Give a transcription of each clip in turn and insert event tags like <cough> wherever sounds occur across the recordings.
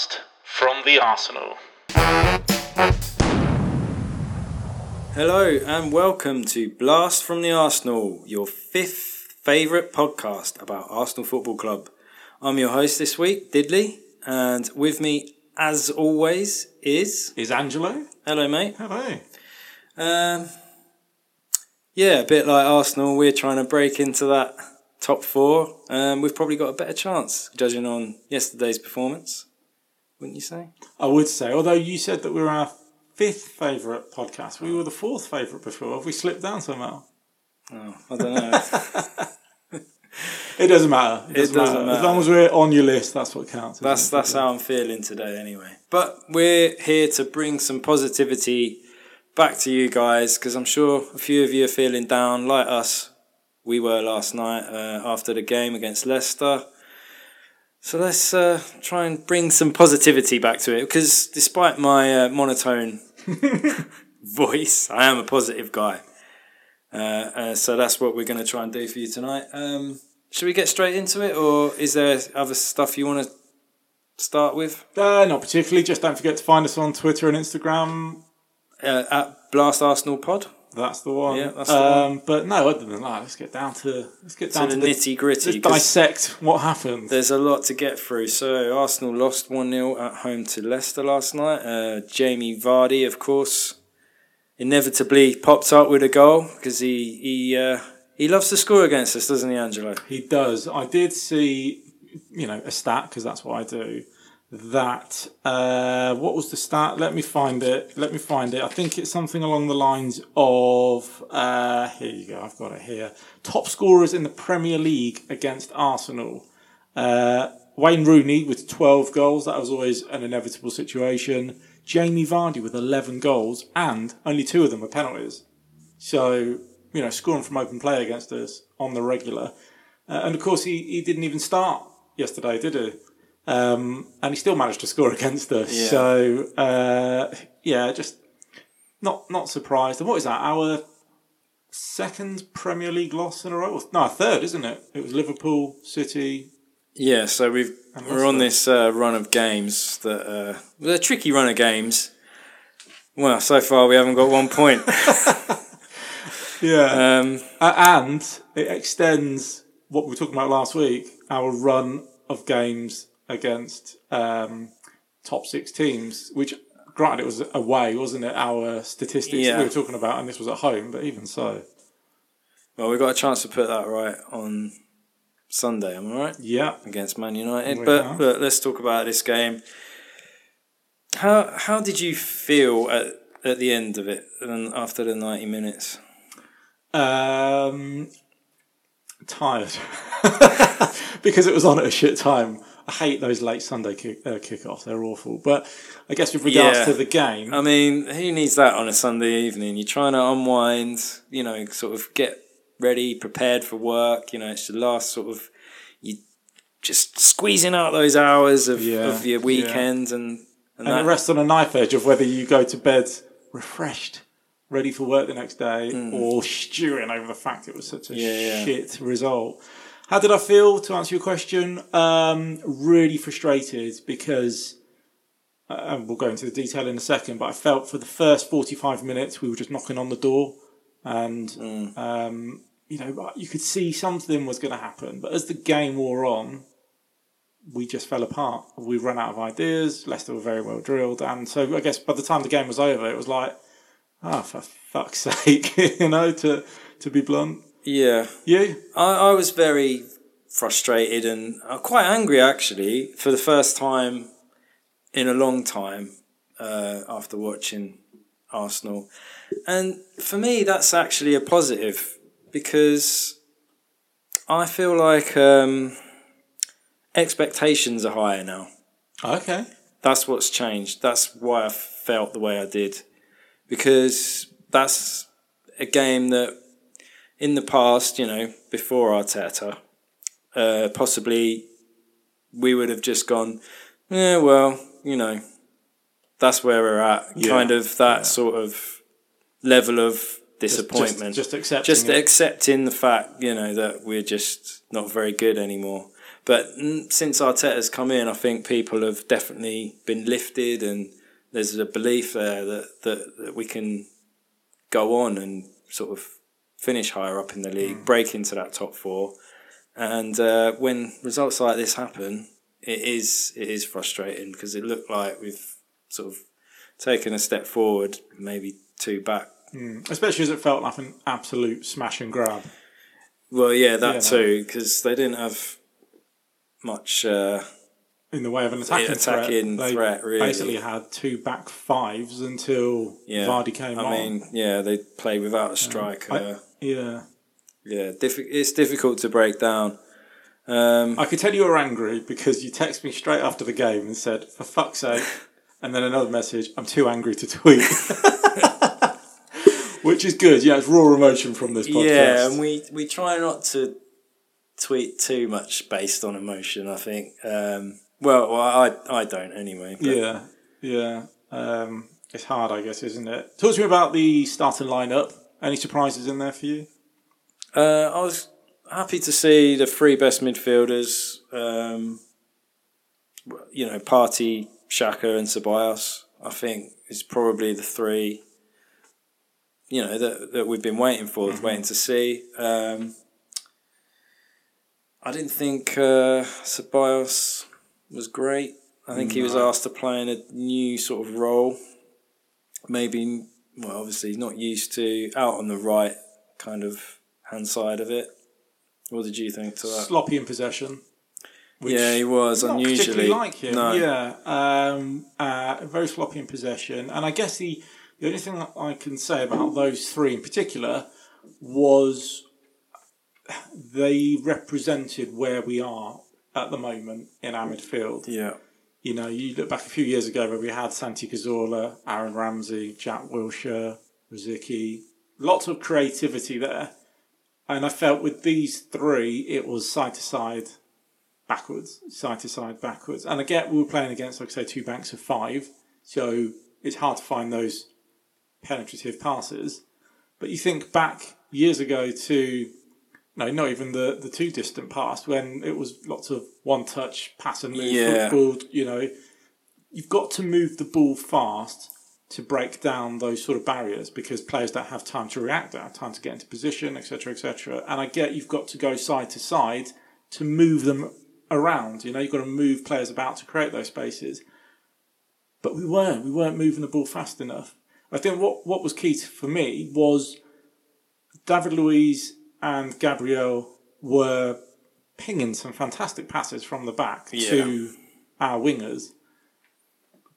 Blast from the Arsenal. Hello and welcome to Blast from the Arsenal, your fifth favourite podcast about Arsenal Football Club. I'm your host this week, Diddley, and with me, as always, is. Is Angelo? Hello, mate. Hello. Um, yeah, a bit like Arsenal, we're trying to break into that top four. Um, we've probably got a better chance, judging on yesterday's performance, wouldn't you say? I would say, although you said that we were our fifth favourite podcast, we were the fourth favourite before. Have we slipped down somehow? Oh, I don't know. <laughs> It doesn't matter. It doesn't, doesn't matter. matter. As long as we're on your list, that's what counts. That's it? that's how I'm feeling today, anyway. But we're here to bring some positivity back to you guys because I'm sure a few of you are feeling down, like us. We were last night uh, after the game against Leicester. So let's uh, try and bring some positivity back to it because despite my uh, monotone <laughs> voice, I am a positive guy. Uh, uh, so that's what we're going to try and do for you tonight. Um, should we get straight into it, or is there other stuff you want to start with? Uh, not particularly. Just don't forget to find us on Twitter and Instagram. Uh, at Blast Arsenal Pod That's the one. Yeah, that's the um, But no, other than that, let's get down to let's get to down the to, the, nitty gritty. let's dissect what happened. There's a lot to get through. So Arsenal lost one 0 at home to Leicester last night. Uh, Jamie Vardy, of course, inevitably popped up with a goal because he he uh, he loves to score against us, doesn't he, Angelo? He does. I did see, you know, a stat because that's what I do. That uh, what was the stat? Let me find it. Let me find it. I think it's something along the lines of. Uh, here you go. I've got it here. Top scorers in the Premier League against Arsenal. Uh, Wayne Rooney with 12 goals. That was always an inevitable situation. Jamie Vardy with 11 goals, and only two of them were penalties. So, you know, scoring from open play against us on the regular. Uh, and of course, he, he didn't even start yesterday, did he? Um, and he still managed to score <laughs> against us. Yeah. So, uh, yeah, just not not surprised. And what is that? Our second Premier League loss in a row? No, third, isn't it? It was Liverpool, City. Yeah. So we've we're on this uh, run of games that uh, a tricky run of games. Well, so far we haven't got one point. <laughs> Yeah. Um, and it extends what we were talking about last week, our run of games against um, top six teams, which granted it was away, wasn't it? Our statistics Yeah. we were talking about, and this was at home, but even so. well, we got a chance to put that right on Sunday. Am I right? Yeah. against Man United. We But, have. but let's talk about this game. How how did you feel at at the end of it and after the ninety minutes? Um, tired. <laughs> because it was on at a shit time. I hate those late Sunday kick, uh, kickoffs. They're awful. But I guess with regards Yeah. to the game, I mean, who needs that on a Sunday evening? You're trying to unwind, you know, sort of get ready, prepared for work. You know, it's the last sort of you just squeezing out those hours of, Yeah, of your yeah. weekend and and, and that, it rests on a knife edge of whether you go to bed refreshed, ready for work the next day, or stewing over the fact it was such a Mm. Yeah, yeah. shit result. How did I feel? To answer your question, um, really frustrated because, uh, and we'll go into the detail in a second, but I felt for the first 45 minutes we were just knocking on the door and, Mm. um, you know, you could see something was going to happen. But as the game wore on, we just fell apart. We ran out of ideas. Leicester were very well drilled, and so I guess by the time the game was over, it was like, ah, for fuck's <laughs> sake, you know, to to be blunt. Yeah. You? I, I was very frustrated and uh, quite angry actually for the first time in a long time uh, after watching Arsenal. And for me, that's actually a positive because I feel like um, expectations are higher now. Okay. That's what's changed. That's why I felt the way I did. Because that's a game that in the past, you know, before Arteta, uh, possibly we would have just gone, yeah, well, you know, that's where we're at. Yeah, Kind of that yeah. sort of level of disappointment. Just, just accepting. just it. accepting the fact, you know, that we're just not very good anymore. But since Arteta's come in, I think people have definitely been lifted, and there's a belief there that, that, that we can go on and sort of finish higher up in the league, break into that top four. And uh, when results like this happen, it is it is frustrating because it looked like we've sort of taken a step forward, maybe two back. Especially as it felt like an absolute smash and grab. Well, yeah, that Yeah, too, because they didn't have much. Uh, in the way of an attacking, attacking threat. They threat, really. basically had two back fives until yeah, Vardy came I on. mean, yeah, they play without a striker. I- yeah, yeah, diffi- it's difficult to break down. Um, I could tell you were angry because you texted me straight after the game and said, "For fuck's sake," <laughs> and then another message, "I'm too angry to tweet," <laughs> which is good. Yeah, it's raw emotion from this podcast. Yeah, and we we try not to tweet too much based on emotion. I think. Um, well, well, I I don't anyway. but- yeah, yeah. Um, it's hard, I guess, isn't it? Talk to me about the starting lineup. Any surprises in there for you? Uh, I was happy to see the three best midfielders. Um, you know, Partey, Xhaka, and Ceballos. I think is probably the three. You know that that we've been waiting for, waiting to see. Um, I didn't think uh, Ceballos was great. I think he was asked to play in a new sort of role. Maybe, well, obviously he's not used to out on the right kind of hand side of it. What did you think to that? Sloppy in possession. which- yeah, he was not unusually particularly like him. No. Yeah, um, uh, very sloppy in possession, and I guess the the only thing that I can say about those three in particular was they represented where we are at the moment in our midfield. Yeah, You know, you look back a few years ago where we had Santi Cazorla, Aaron Ramsey, Jack Wilshere, Rosicky, lots of creativity there. And I felt with these three, it was side to side, backwards, side to side, backwards. And again, we were playing against, like I say, two banks of five. So it's hard to find those penetrative passes. But you think back years ago to, no, not even the, the too distant past when it was lots of one touch pass and move Yeah. football, you know, you've got to move the ball fast to break down those sort of barriers because players don't have time to react, don't have time to get into position, etc., etc. And I get you've got to go side to side to move them around. You know, you've got to move players about to create those spaces. But we weren't. We weren't moving the ball fast enough. I think what, what was key to, for me was David Luiz and Gabriel were pinging some fantastic passes from the back to our wingers.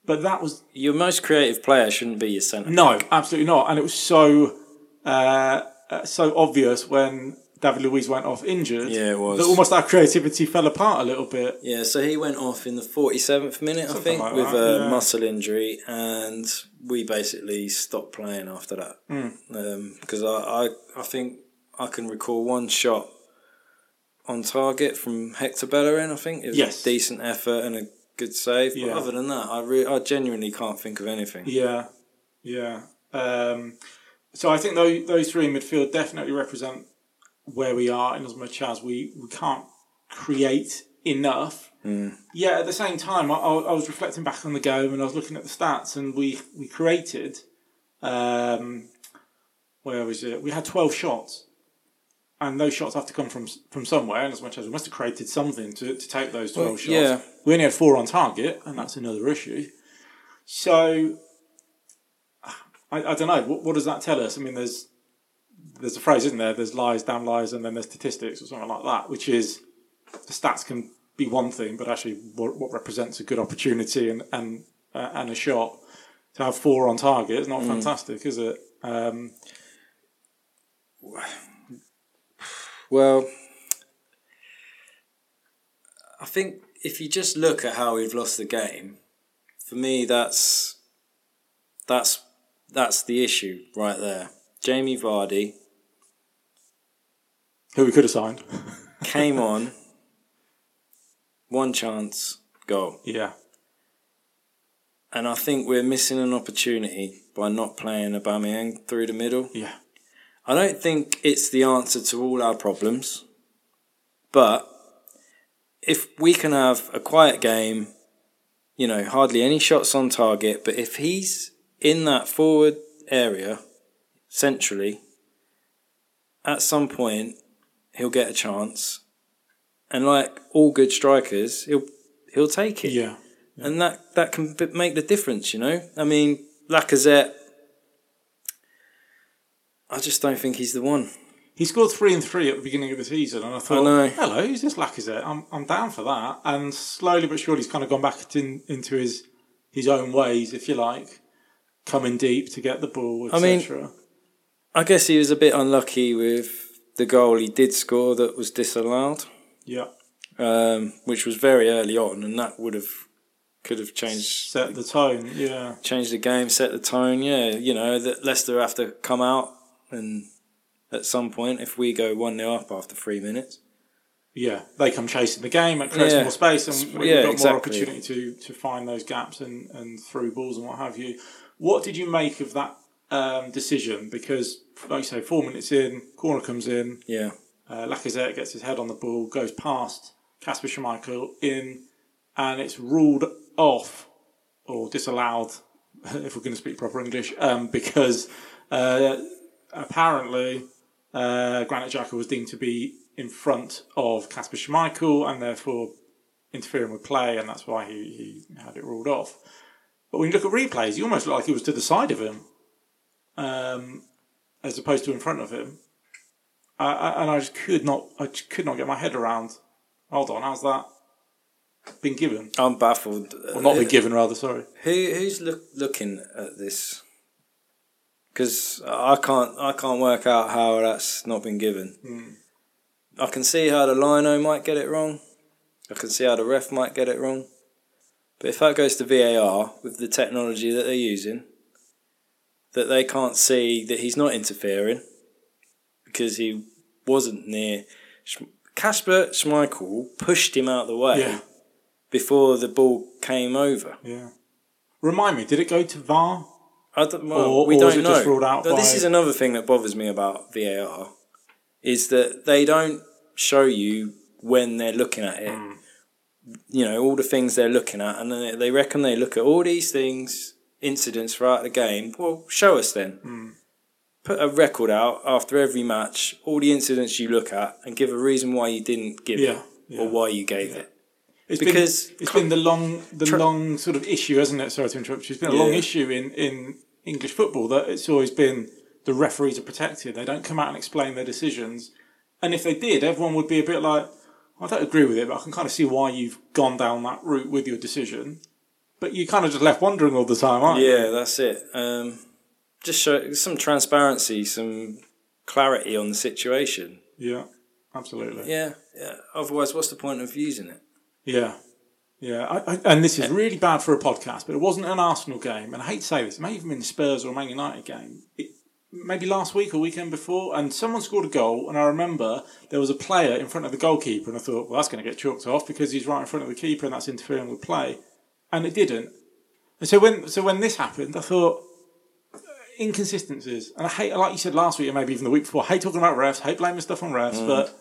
But that was your most creative player shouldn't be your centre. no, absolutely not. And it was so uh, uh, so obvious when David Luiz went off injured. Yeah, it was. That almost our creativity fell apart a little bit. Yeah, so he went off in the 47th minute, I think, like with that, a yeah. muscle injury, and we basically stopped playing after that. Because I, I, I think I can recall one shot on target from Hector Bellerin, I think. It was Yes. a decent effort and a good save. Yeah. But other than that, I, re- I genuinely can't think of anything. Yeah, yeah. Um, so I think those, those three in midfield definitely represent where we are in as much as we, we can't create enough. Yeah, at the same time, I, I I was reflecting back on the game and I was looking at the stats and we, we created, um, where was it? We had 12 shots. And those shots have to come from from somewhere, and as much as we must have created something to, to take those 12 Well, shots. yeah. We only had four on target, and that's another issue. So, I, I don't know. What, what does that tell us? I mean, there's there's a phrase, isn't there? There's lies, damn lies, and then there's statistics or something like that, which is the stats can be one thing, but actually what, what represents a good opportunity and and uh, and a shot to have four on target is not fantastic, is it? Um, Well, I think if you just look at how we've lost the game, for me that's that's that's the issue right there. Jamie Vardy who we could have signed. <laughs> came on, one chance, goal. yeah. And I think we're missing an opportunity by not playing Aubameyang through the middle. Yeah. I don't think it's the answer to all our problems, but if we can have a quiet game, you know, hardly any shots on target, but if he's in that forward area centrally, at some point he'll get a chance, and like all good strikers, he'll he'll take it, Yeah. and that that can make the difference. You know, I mean, Lacazette. I just don't think he's the one. He scored three and three at the beginning of the season, and I thought, know. "Hello, who's this Lacazette? I'm I'm down for that." And slowly but surely, he's kind of gone back in, into his his own ways, if you like, coming deep to get the ball, I mean- I guess he was a bit unlucky with the goal he did score that was disallowed, yeah, um, which was very early on, and that would have could have changed set the tone. Yeah, changed the game, set the tone. Yeah, you know that Leicester have to come out and at some point if we go one 0 up after three minutes. yeah, they come chasing the game. It creates Yeah. more space, and we've Yeah, got exactly. more opportunity to to find those gaps and and through balls and what have you. What did you make of that um, decision? Because, like you say, four minutes in, corner comes in. Yeah, Uh, Lacazette gets his head on the ball, goes past Kasper Schmeichel in, and it's ruled off or disallowed, <laughs> if we're going to speak proper English, um, because uh, apparently uh, Granit Xhaka was deemed to be in front of Kasper Schmeichel and therefore interfering with play, and that's why he, he had it ruled off. But when you look at replays, you almost look like he was to the side of him, um, as opposed to in front of him. I, I, and I just could not, I could not get my head around. Hold on, how's that been given? I'm baffled. Or not been given, rather. Sorry. Who who's look, looking at this? Because I can't I can't work out how that's not been given. Hmm. I can see how the lino might get it wrong. I can see how the ref might get it wrong. But if that goes to VAR with the technology that they're using, that they can't see that he's not interfering because he wasn't near. Kasper Schmeichel pushed him out the way Yeah. before the ball came over. Yeah. Remind me, did it go to VAR? Well, Or- we or don't it know. just ruled out But this is another thing that bothers me about VAR is that they don't show you when they're looking at it. Hmm. You know all the things they're looking at, and then they- they reckon they look at all these things, incidents throughout the game. Well, show us then. Hmm. Put a record out after every match, all the incidents you look at, and give a reason why you didn't give Yeah, it or why you gave it. It's Because- been, it's been the long, the Tra- long sort of issue, hasn't it? Sorry to interrupt you. It's been a long issue in, in English football that it's always been the referees are protected. They don't come out and explain their decisions. And if they did, everyone would be a bit like, I don't agree with it, but I can kind of see why you've gone down that route with your decision. But you kind of just left wondering all the time, aren't you? Yeah, that's it. Um, just show some transparency, some clarity on the situation. Yeah, absolutely. Yeah, yeah. Otherwise, what's the point of using it? Yeah. Yeah, I, I, and this is really bad for a podcast, but it wasn't an Arsenal game, and I hate to say this, it may even been the Spurs or a Man United game. It, maybe last week or weekend before, and someone scored a goal, and I remember there was a player in front of the goalkeeper, and I thought, well, that's going to get chalked off because he's right in front of the keeper, and that's interfering with play, and it didn't. And so when so when this happened, I thought inconsistencies, and I hate, like you said last week, or maybe even the week before, I hate talking about refs, hate blaming stuff on refs, mm. but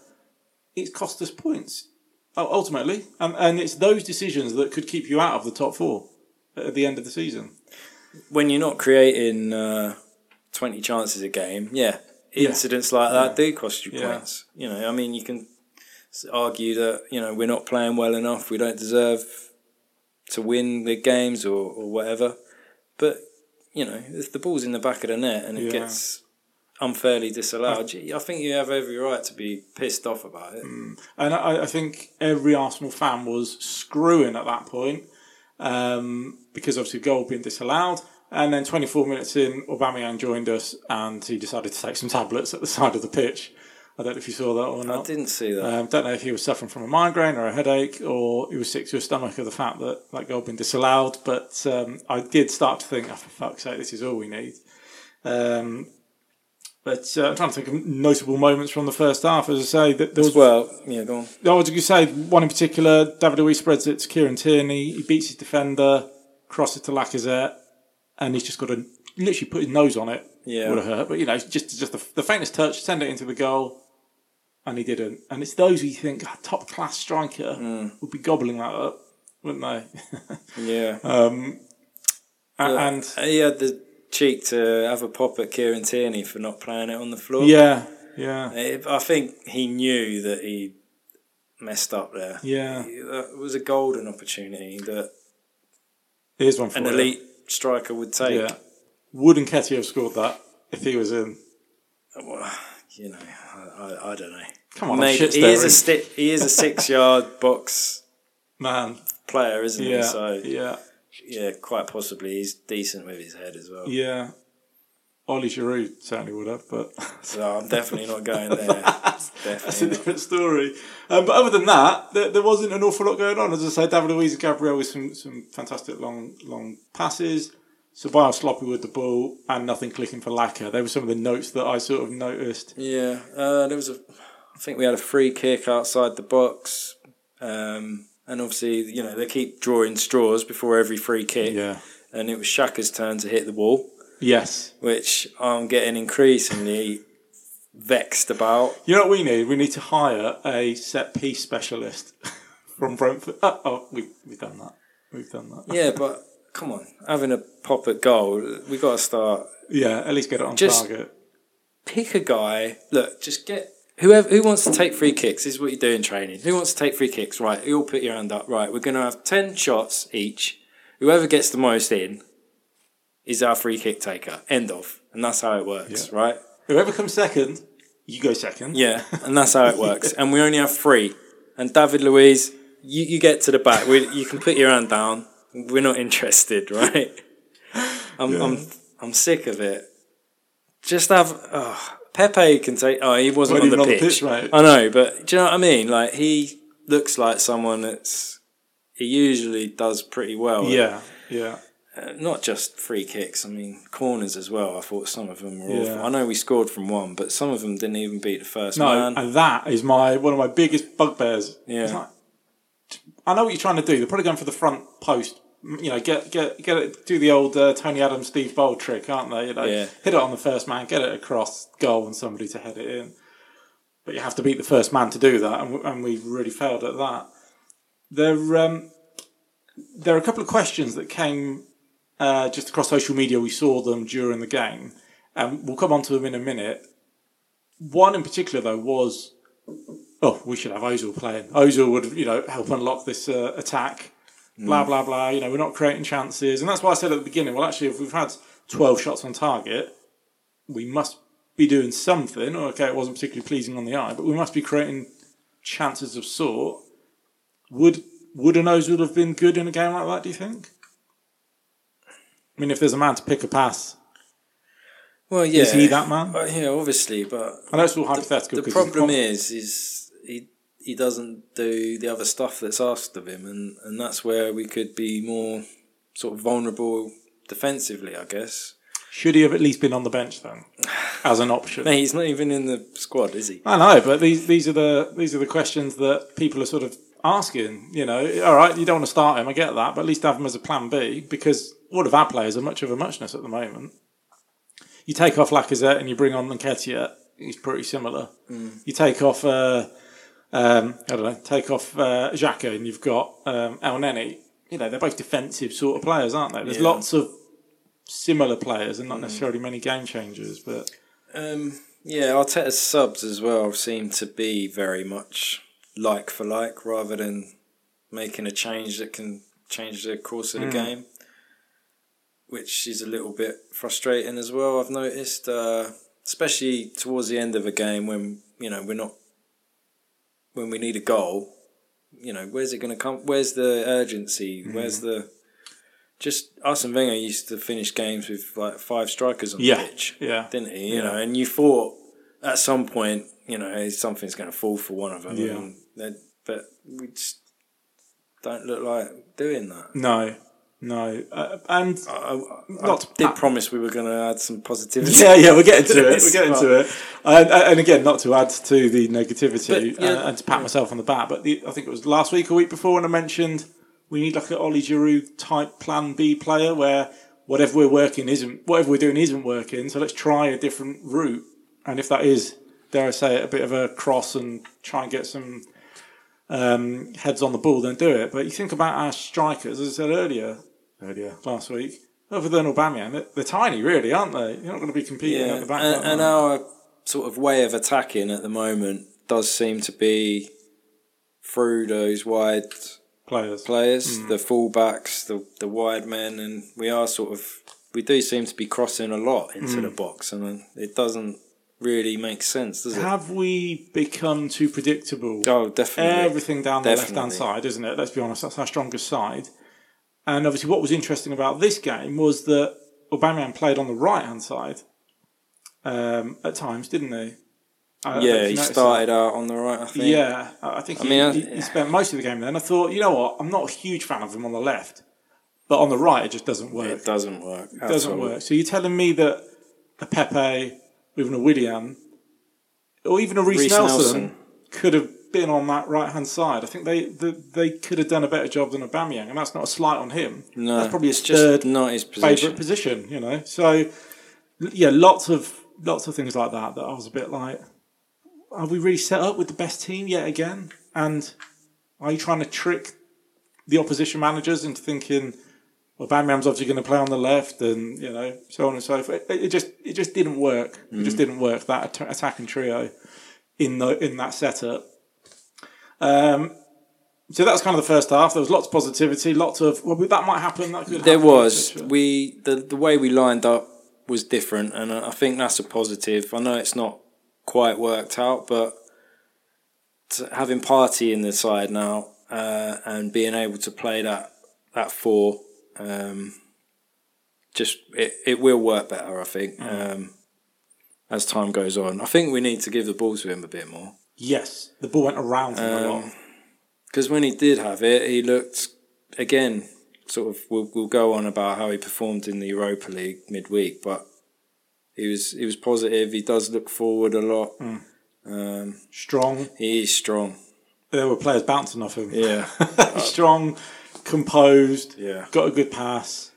it's cost us points ultimately, and and it's those decisions that could keep you out of the top four at the end of the season. When you're not creating uh, 20 chances a game, yeah, Yeah. incidents like that Yeah. do cost you Yeah. points. You know, I mean, you can argue that, you know, we're not playing well enough, we don't deserve to win the games or, or whatever. But, you know, if the ball's in the back of the net and it Yeah. gets unfairly disallowed, gee, I think you have every right to be pissed off about it. And I, I think every Arsenal fan was screwing at that point um, because obviously goal being disallowed. And then 24 minutes in, Aubameyang joined us and he decided to take some tablets at the <laughs> side of the pitch. I don't know if you saw that or not. I didn't see that. Um, don't know if he was suffering from a migraine or a headache or he was sick to his stomach of the fact that that goal had been disallowed. But um, I did start to think, oh, for fuck's sake, this is all we need. Um, but uh, I'm trying to think of notable moments from the first half. As I say, that there was well, yeah, go on. I was going to say one in particular. David Luiz spreads it to Kieran Tierney. He beats his defender, crosses to Lacazette, and he's just got to literally put his nose on it. Yeah. would have hurt, but you know, just just the, the faintest touch, send it into the goal. and he didn't. And it's those who you think "Ah, top class striker Hmm. would be gobbling that up, wouldn't they? <laughs> Yeah. um, a- and he had the cheek to have a pop at Kieran Tierney for not playing it on the floor. yeah, yeah, It- I think he knew that he messed up there. yeah. It was a golden opportunity that Here's one for an you. elite striker would take. Yeah. Would Nketiah have scored that if he was in? Well, you know, I, I, I don't know. Come on, shit he is a sti- he is a six yard box <laughs> man. player, isn't Yeah, he? So yeah, yeah, quite possibly he's decent with his head as well. yeah. Ollie Giroud certainly would have, but <laughs> So I'm definitely not going <laughs> there. that's a. Not. different story. Um, but other than that, there, there wasn't an awful lot going on. As I say, David Luiz and Gabriel with some, some fantastic long long passes. Ceballos sloppy with the ball and nothing clicking for Lacquer. They were some of the notes that I sort of noticed. Yeah, uh, there was a. I think we had a free kick outside the box, um, and obviously you know they keep drawing straws before every free kick, Yeah. and it was Xhaka's turn to hit the wall, Yes. which I'm getting increasingly vexed about. You know what we need? We need to hire a set piece specialist <laughs> from Brentford. Oh, oh we, we've done that. We've done that. Yeah, but come on, having a pop at goal, we got to start. Yeah, at least get it on Just- target. Pick a guy. Look, just get whoever who wants to take free kicks. This is what you do in training. Who wants to take free kicks? Right, you all put your hand up. Right, we're going to have ten shots each. Whoever gets the most in is our free kick taker. End of. And that's how it works, Yeah. right? Whoever comes second, you go second. Yeah, <laughs> and that's how it works. And we only have three. And David Luiz, you, you get to the back. We, you can put your hand down. We're not interested, <laughs> right? I'm, I'm, I'm sick of it. Just have. Oh, Pepe can take. Oh, he wasn't on the on the pitch. pitch, mate. I know, but do you know what I mean? Like, he looks like someone that's. He usually does pretty well. Yeah, yeah. Uh, not just free kicks. I mean, corners as well. I thought some of them were Yeah. awful. I know we scored from one, but some of them didn't even beat the first No, man. and that is my one of my biggest bugbears. Yeah. Like, I know what you're trying to do. They're probably going for the front post. You know, get get get it. Do the old uh, Tony Adams, Steve Bould trick, aren't they? You know, Yeah. hit it on the first man, get it across goal, and somebody to head it in. But you have to beat the first man to do that, and, we, and we really failed at that. There, um, there are a couple of questions that came uh, just across social media. We saw them during the game, and we'll come on to them in a minute. One in particular, though, was oh, we should have Ozil playing. Ozil would, you know, help unlock this uh, attack. Blah blah blah. You know, we're not creating chances, and that's why I said at the beginning. Well, actually, if we've had twelve shots on target, we must be doing something. Okay, it wasn't particularly pleasing on the eye, but we must be creating chances of sort. Would would an would have been good in a game like that? Do you think? I mean, if there's a man to pick a pass, Well, yeah. is he that man? Uh, yeah, obviously, but I know it's all hypothetical. The, he's problem is, is he he doesn't do the other stuff that's asked of him, and and that's where we could be more sort of vulnerable defensively, I guess. should he have at least been on the bench then, <sighs> as an option? Mate, he's not even in the squad, is he? I know, but these these are the these are the questions that people are sort of asking. You know, all right, you don't want to start him, I get that, but at least have him as a plan B because all of our players are much of a muchness at the moment. You take off Lacazette and you bring on Nketiah, he's pretty similar. You take off, uh, um, I don't know, take off uh, Xhaka and you've got um, Elneny. You know, they're both defensive sort of players, aren't they? There's Yeah. lots of similar players and not necessarily many game changers, but Um, yeah, Arteta's subs as well seem to be very much like for like, rather than making a change that can change the course of the game, which is a little bit frustrating as well. I've noticed, uh, especially towards the end of a game when you know we're not when we need a goal. You know, where's it going to come? Where's the urgency? Mm-hmm. Where's the just Arsene Wenger used to finish games with like five strikers on Yeah, the pitch yeah. didn't he? You Yeah. know, and you thought at some point, you know, something's going to fall for one of them. Yeah. And then- but we just don't look like doing that. no, no. Uh, and I, I, Not I did promise we were going to add some positivity. Yeah, yeah, we're getting to <laughs> it. We're getting to it. And, and again, not to add to the negativity But, yeah, uh, and to pat myself on the back, but the, I think it was last week or week before when I mentioned we need like an Ollie Giroud type Plan B player where whatever we're working isn't whatever we're doing isn't working. So let's try a different route. And if that is dare I say it, a bit of a cross and try and get some um, heads on the ball, then do it. But you think about our strikers, as I said earlier, earlier last week, other than Aubameyang, they're, they're tiny, really, aren't they? You're not going to be competing Yeah, at the back. and, and our sort of way of attacking at the moment does seem to be through those wide players. players, mm. the fullbacks, the the wide men, and we are sort of we do seem to be crossing a lot into the mm. box, and it doesn't really make sense, does it? Have we become too predictable? oh, definitely. everything down the left hand side, isn't it? Let's be honest, that's our strongest side. And obviously, what was interesting about this game was that Aubameyang played on the right hand side um, at times, didn't he? I- I don't know yeah, he started out on the right. I think. Yeah, I think I he, mean, I- he, he spent most of the game there. And I thought, you know what? I'm not a huge fan of him on the left, but on the right, it just doesn't work. it doesn't work. It doesn't work. So you're telling me that a Pepe, even a Willian, or even a Reiss Reiss Nelson, Nelson. could have been on that right hand side. I think they, they they could have done a better job than Aubameyang, and that's not a slight on him. No, that's probably his it's just third not his position. favourite position. You know, so yeah, lots of lots of things like that that I was a bit like, are we really set up with the best team yet again? And are you trying to trick the opposition managers into thinking? Well, Bamyam's obviously going to play on the left, and you know, so on and so forth. It, it just, it just didn't work. It Mm. just didn't work that at- attacking trio in the in that setup. Um, so that's kind of the first half. There was lots of positivity, lots of well, that might happen. That could There happen, was we the the way we lined up was different, and I think that's a positive. I know it's not quite worked out, but to having Partey in the side now uh, and being able to play that that four, um, just it, it will work better. I think um, as time goes on. I think we need to give the ball to him a bit more. Yes, the ball went around him a lot. Um, because when he did have it, he looked again. Sort of, we'll, we'll go on about how he performed in the Europa League midweek, but he was he was positive. He does look forward a lot. Hmm. Um, Strong. he is strong. There were players bouncing off him. Yeah, <laughs> Strong, composed, yeah, got a good pass,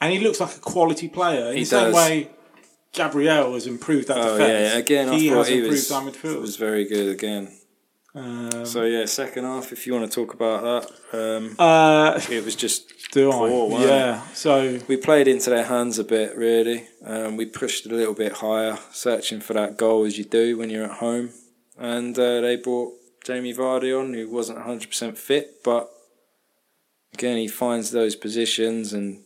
and he looks like a quality player. In He the same does. way, Gabriel has improved that oh defence. yeah. Again, I he thought has he improved was our midfield. was very good again. Um, So yeah, second half. If you want to talk about that, um, uh, it was just <laughs> do Poor, I? Yeah. So we played into their hands a bit, really. Um, we pushed a little bit higher, searching for that goal as you do when you're at home. And uh, they brought Jamie Vardy on, who wasn't 100% fit, but again, he finds those positions and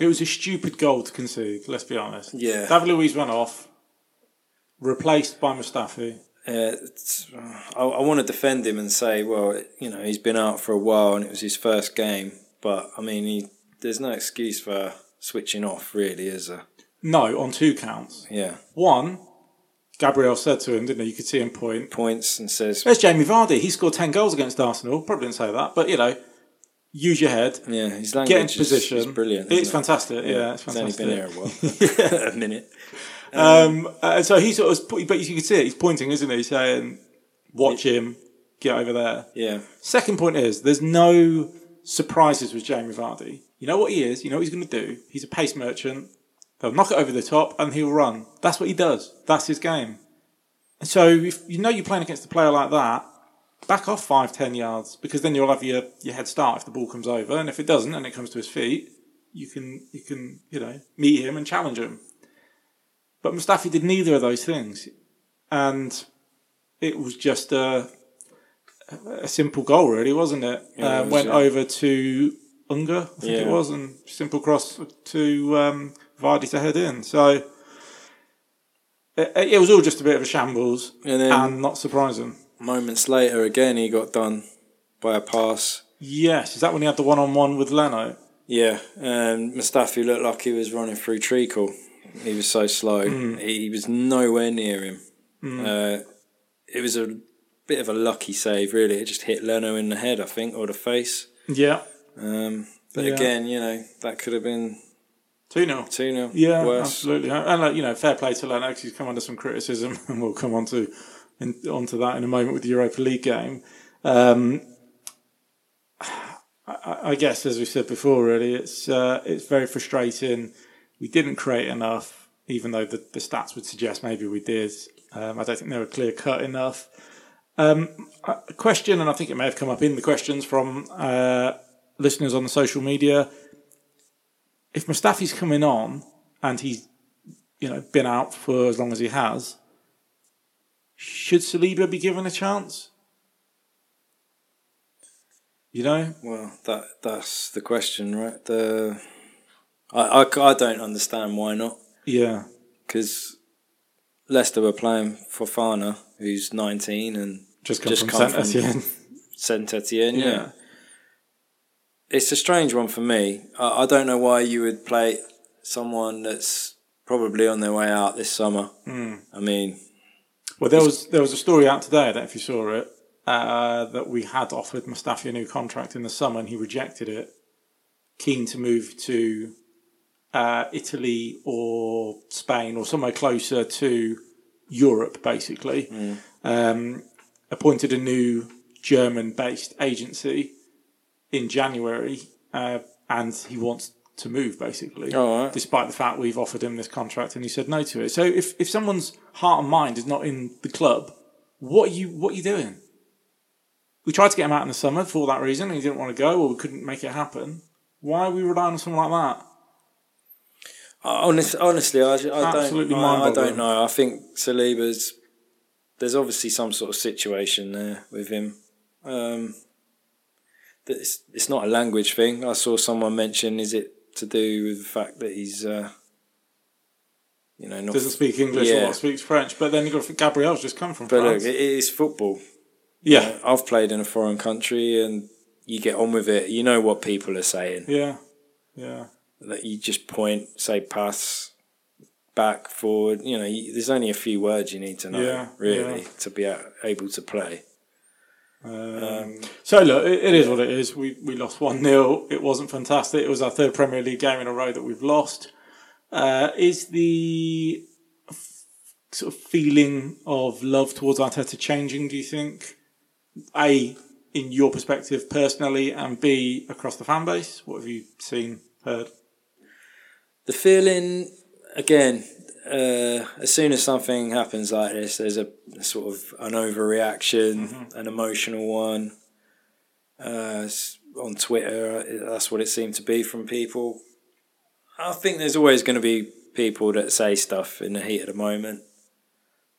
it was a stupid goal to concede. Let's be honest. yeah, David Luiz went off, replaced by Mustafi. uh, I, I want to defend him and say, well, you know, he's been out for a while and it was his first game, but I mean, he there's no excuse for switching off, really, is there? No, on two counts. Yeah, One, Gabriel said to him, didn't he? You could see him point. points and says, There's Jamie Vardy. He scored 10 goals against Arsenal. Probably didn't say that, but you know, use your head, yeah, his language get into position. is brilliant. It's it? fantastic. Yeah, it's He's fantastic. only been here a while, <laughs> a minute. <laughs> Um, uh, so he sort of, but you can see it. He's pointing, isn't he? Saying, "Watch him, get over there." Yeah, Second point is, there's no surprises with Jamie Vardy. You know what he is. You know what he's going to do. He's a pace merchant. They'll knock it over the top, and he'll run. That's what he does. That's his game. And so, if you know you're playing against a player like that, back off five, ten yards, because then you'll have your, your head start if the ball comes over, and if it doesn't, and it comes to his feet, you can you can you know meet him and challenge him. But Mustafi did neither of those things, and it was just a a simple goal, really, wasn't it? Yeah, it uh, was, went yeah. over to Ünder, I think it was, and simple cross to um, Vardy to head in. So it, it was all just a bit of a shambles, and then and not surprising. Moments later, again, he got done by a pass. Yes, is that when he had the one-on-one with Leno? Yeah, and Mustafi looked like he was running through treacle. He was so slow. Hmm. He, he was nowhere near him. Uh, it was a bit of a lucky save, really. It just hit Leno in the head, I think, or the face. Yeah, Um, but Yeah. again, you know, that could have been two 0 2 0. Yeah, worse. absolutely. And uh, you know, fair play to Leno 'cause he's come under some criticism, <laughs> and we'll come on to in, onto that in a moment with the Europa League game. Um, I, I guess, as we said before, really, it's uh, it's very frustrating. We didn't create enough. even though the, the stats would suggest maybe we did. Um, I don't think they were clear cut enough. Um, a question, and I think it may have come up in the questions from uh, listeners on the social media. If Mustafi's coming on and he's you know been out for as long as he has, should Saliba be given a chance? You know, Well, that that's the question, right? The I, I, I don't understand why not yeah, because Leicester were playing Fofana, who's 19 and just come Just from come Saint-Étienne. <laughs> Saint Etienne. Yeah. Yeah. it's a strange one for me. I, I don't know why you would play someone that's probably on their way out this summer. Hmm. I mean, Well, there was there was a story out today. I don't know if you saw it. Uh, that we had offered Mustafi a new contract in the summer, and he rejected it. Keen to move to uh, Italy or Spain or somewhere closer to Europe, basically. Um, appointed a new German-based agency in January, uh, and he wants to move, basically right. despite the fact we've offered him this contract and he said no to it. So if, if someone's heart and mind is not in the club, what are you what are you doing? We tried to get him out in the summer for that reason, and he didn't want to go, or we couldn't make it happen. Why are we relying on someone like that? Honest, honestly, I, I don't. I, I don't know. I think Saliba's. There's obviously some sort of situation there with him. Um, that it's, it's not a language thing. I saw someone mention. Is it to do with the fact that he's, uh, you know, not Doesn't speak English Yeah. or speaks French, but then you've got Gabriel's just come from But look, France. it is football. yeah, I've played in a foreign country, and you get on with it. You know what people are saying. yeah, yeah. That you just point, say pass, back, forward. You know, you, there's only a few words you need to know, Yeah, really, yeah. to be able to play. Um, so look, it, it is what it is. We we lost one 0 It wasn't fantastic. It was our third Premier League game in a row that we've lost. Uh, is the f- sort of feeling of love towards Arteta changing? Do you think? A, in your perspective personally, and B, across the fan base. What have you seen, heard? The feeling, again, uh, as soon as something happens like this, there's a, a sort of an overreaction, an emotional one. Uh, on Twitter, that's what it seemed to be from people. I think there's always going to be people that say stuff in the heat of the moment.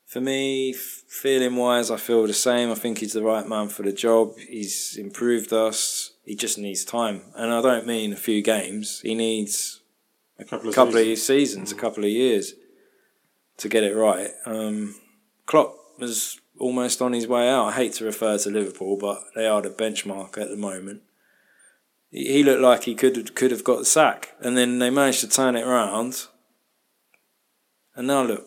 For me, feeling wise, I feel the same. I think he's the right man for the job. He's improved us. He just needs time, and I don't mean a few games. He needs A couple of couple seasons. of seasons, a couple of years to get it right. Um, Klopp was almost on his way out. I hate to refer to Liverpool, but they are the benchmark at the moment. He he looked like he could could have got the sack, and then they managed to turn it around. And now look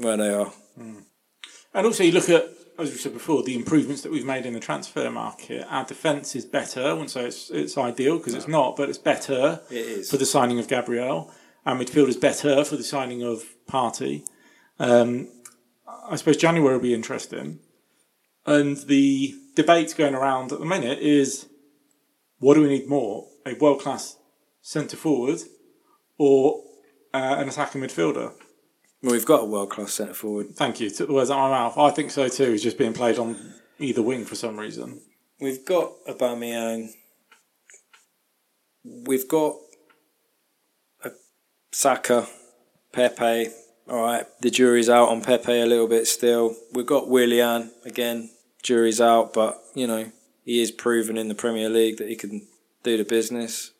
where they are. And also, you look at, as we said before, the improvements that we've made in the transfer market. Our defence is better. I wouldn't say it's, it's ideal because it's not, but it's better It is. for the signing of Gabriel. Our midfield is better for the signing of Partey. Um, I suppose January will be interesting. And the debate going around at the minute is what do we need more? A world class centre forward or uh, an attacking midfielder? Well, we've got a world class centre forward. Thank you. Took the words out of my mouth. I think so too. He's just being played on either wing for some reason. We've got Aubameyang. We've got a Saka, Pepe. All right, the jury's out on Pepe a little bit still. We've got Willian again. Jury's out, but you know he is proven in the Premier League that he can do the business.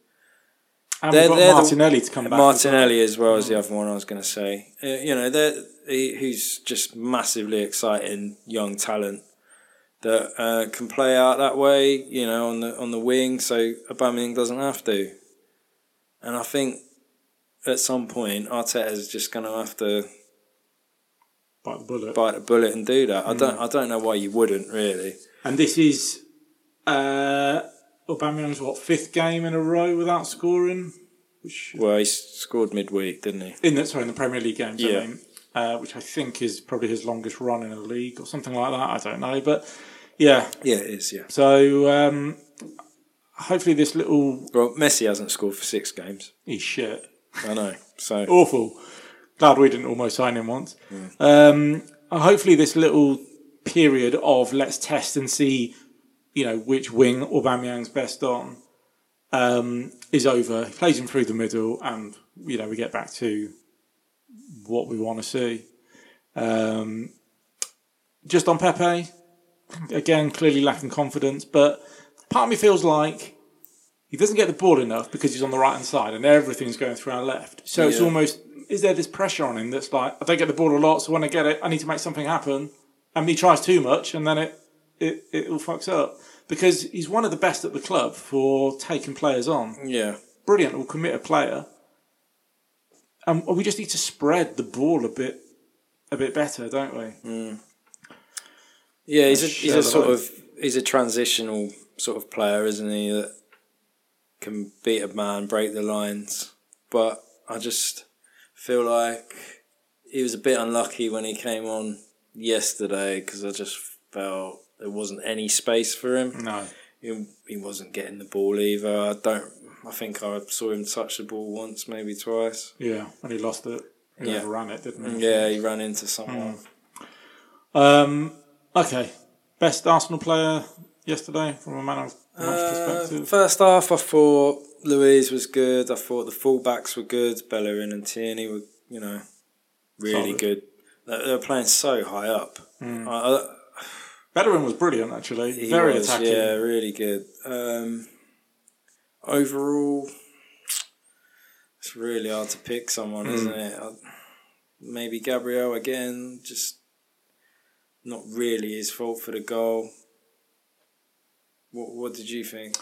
And They're- we've got the- Martinelli to come back. as Martinelli as well as the other one I was going to say. Uh, you know, they're, he, who's just massively exciting young talent that uh, can play out that way. You know, on the on the wing, so Aubameyang doesn't have to. And I think at some point Arteta is just going to have to. Bite the bullet. bite the bullet and do that. I don't I don't know why you wouldn't really. And this is uh, Aubameyang's what fifth game in a row without scoring, which Well, he scored midweek, didn't he? in the sorry in the Premier League games. Yeah. I mean, uh, which I think is probably his longest run in a league or something like that. I don't know, but yeah. Yeah, it is. Yeah. So um, hopefully this little Well, Messi hasn't scored for six games. he's shit, I know. So awful. glad we didn't almost sign him once. Um, hopefully, this little period of let's test and see, you know, which wing Aubameyang's best on um, is over. He plays him through the middle, and you know we get back to what we want to see. Um, just on Pepe, again, clearly lacking confidence, but part of me feels like he doesn't get the ball enough because he's on the right hand side and everything's going through our left. So it's almost is there this pressure on him that's like I don't get the ball a lot, so when I get it, I need to make something happen, and he tries too much, and then it it it all fucks up because he's one of the best at the club for taking players on. Yeah. Brilliant, Will commit a player. And we just need to spread the ball a bit a bit better, don't we? Mm. Yeah, he's a, he's a sort of he's a transitional sort of player, isn't he? That can beat a man, break the lines. But I just feel like he was a bit unlucky when he came on yesterday because I just felt there wasn't any space for him. No. He, he wasn't getting the ball either. I don't. I think I saw him touch the ball once, maybe twice. Yeah, and he lost it. He Yeah. overran it, didn't he? Yeah, he ran into someone. Um, okay. Best Arsenal player yesterday from a man of Uh, first half, I thought Luiz was good. I thought the fullbacks were good. Bellerin and Tierney were, you know, really Solid. good. They, they were playing so high up. I, I, Bellerin was brilliant, actually. he Very was, attacking. Yeah, really good. Um, overall, it's really hard to pick someone, Hmm. isn't it? I, maybe Gabriel again, just not really his fault for the goal. What, what did you think?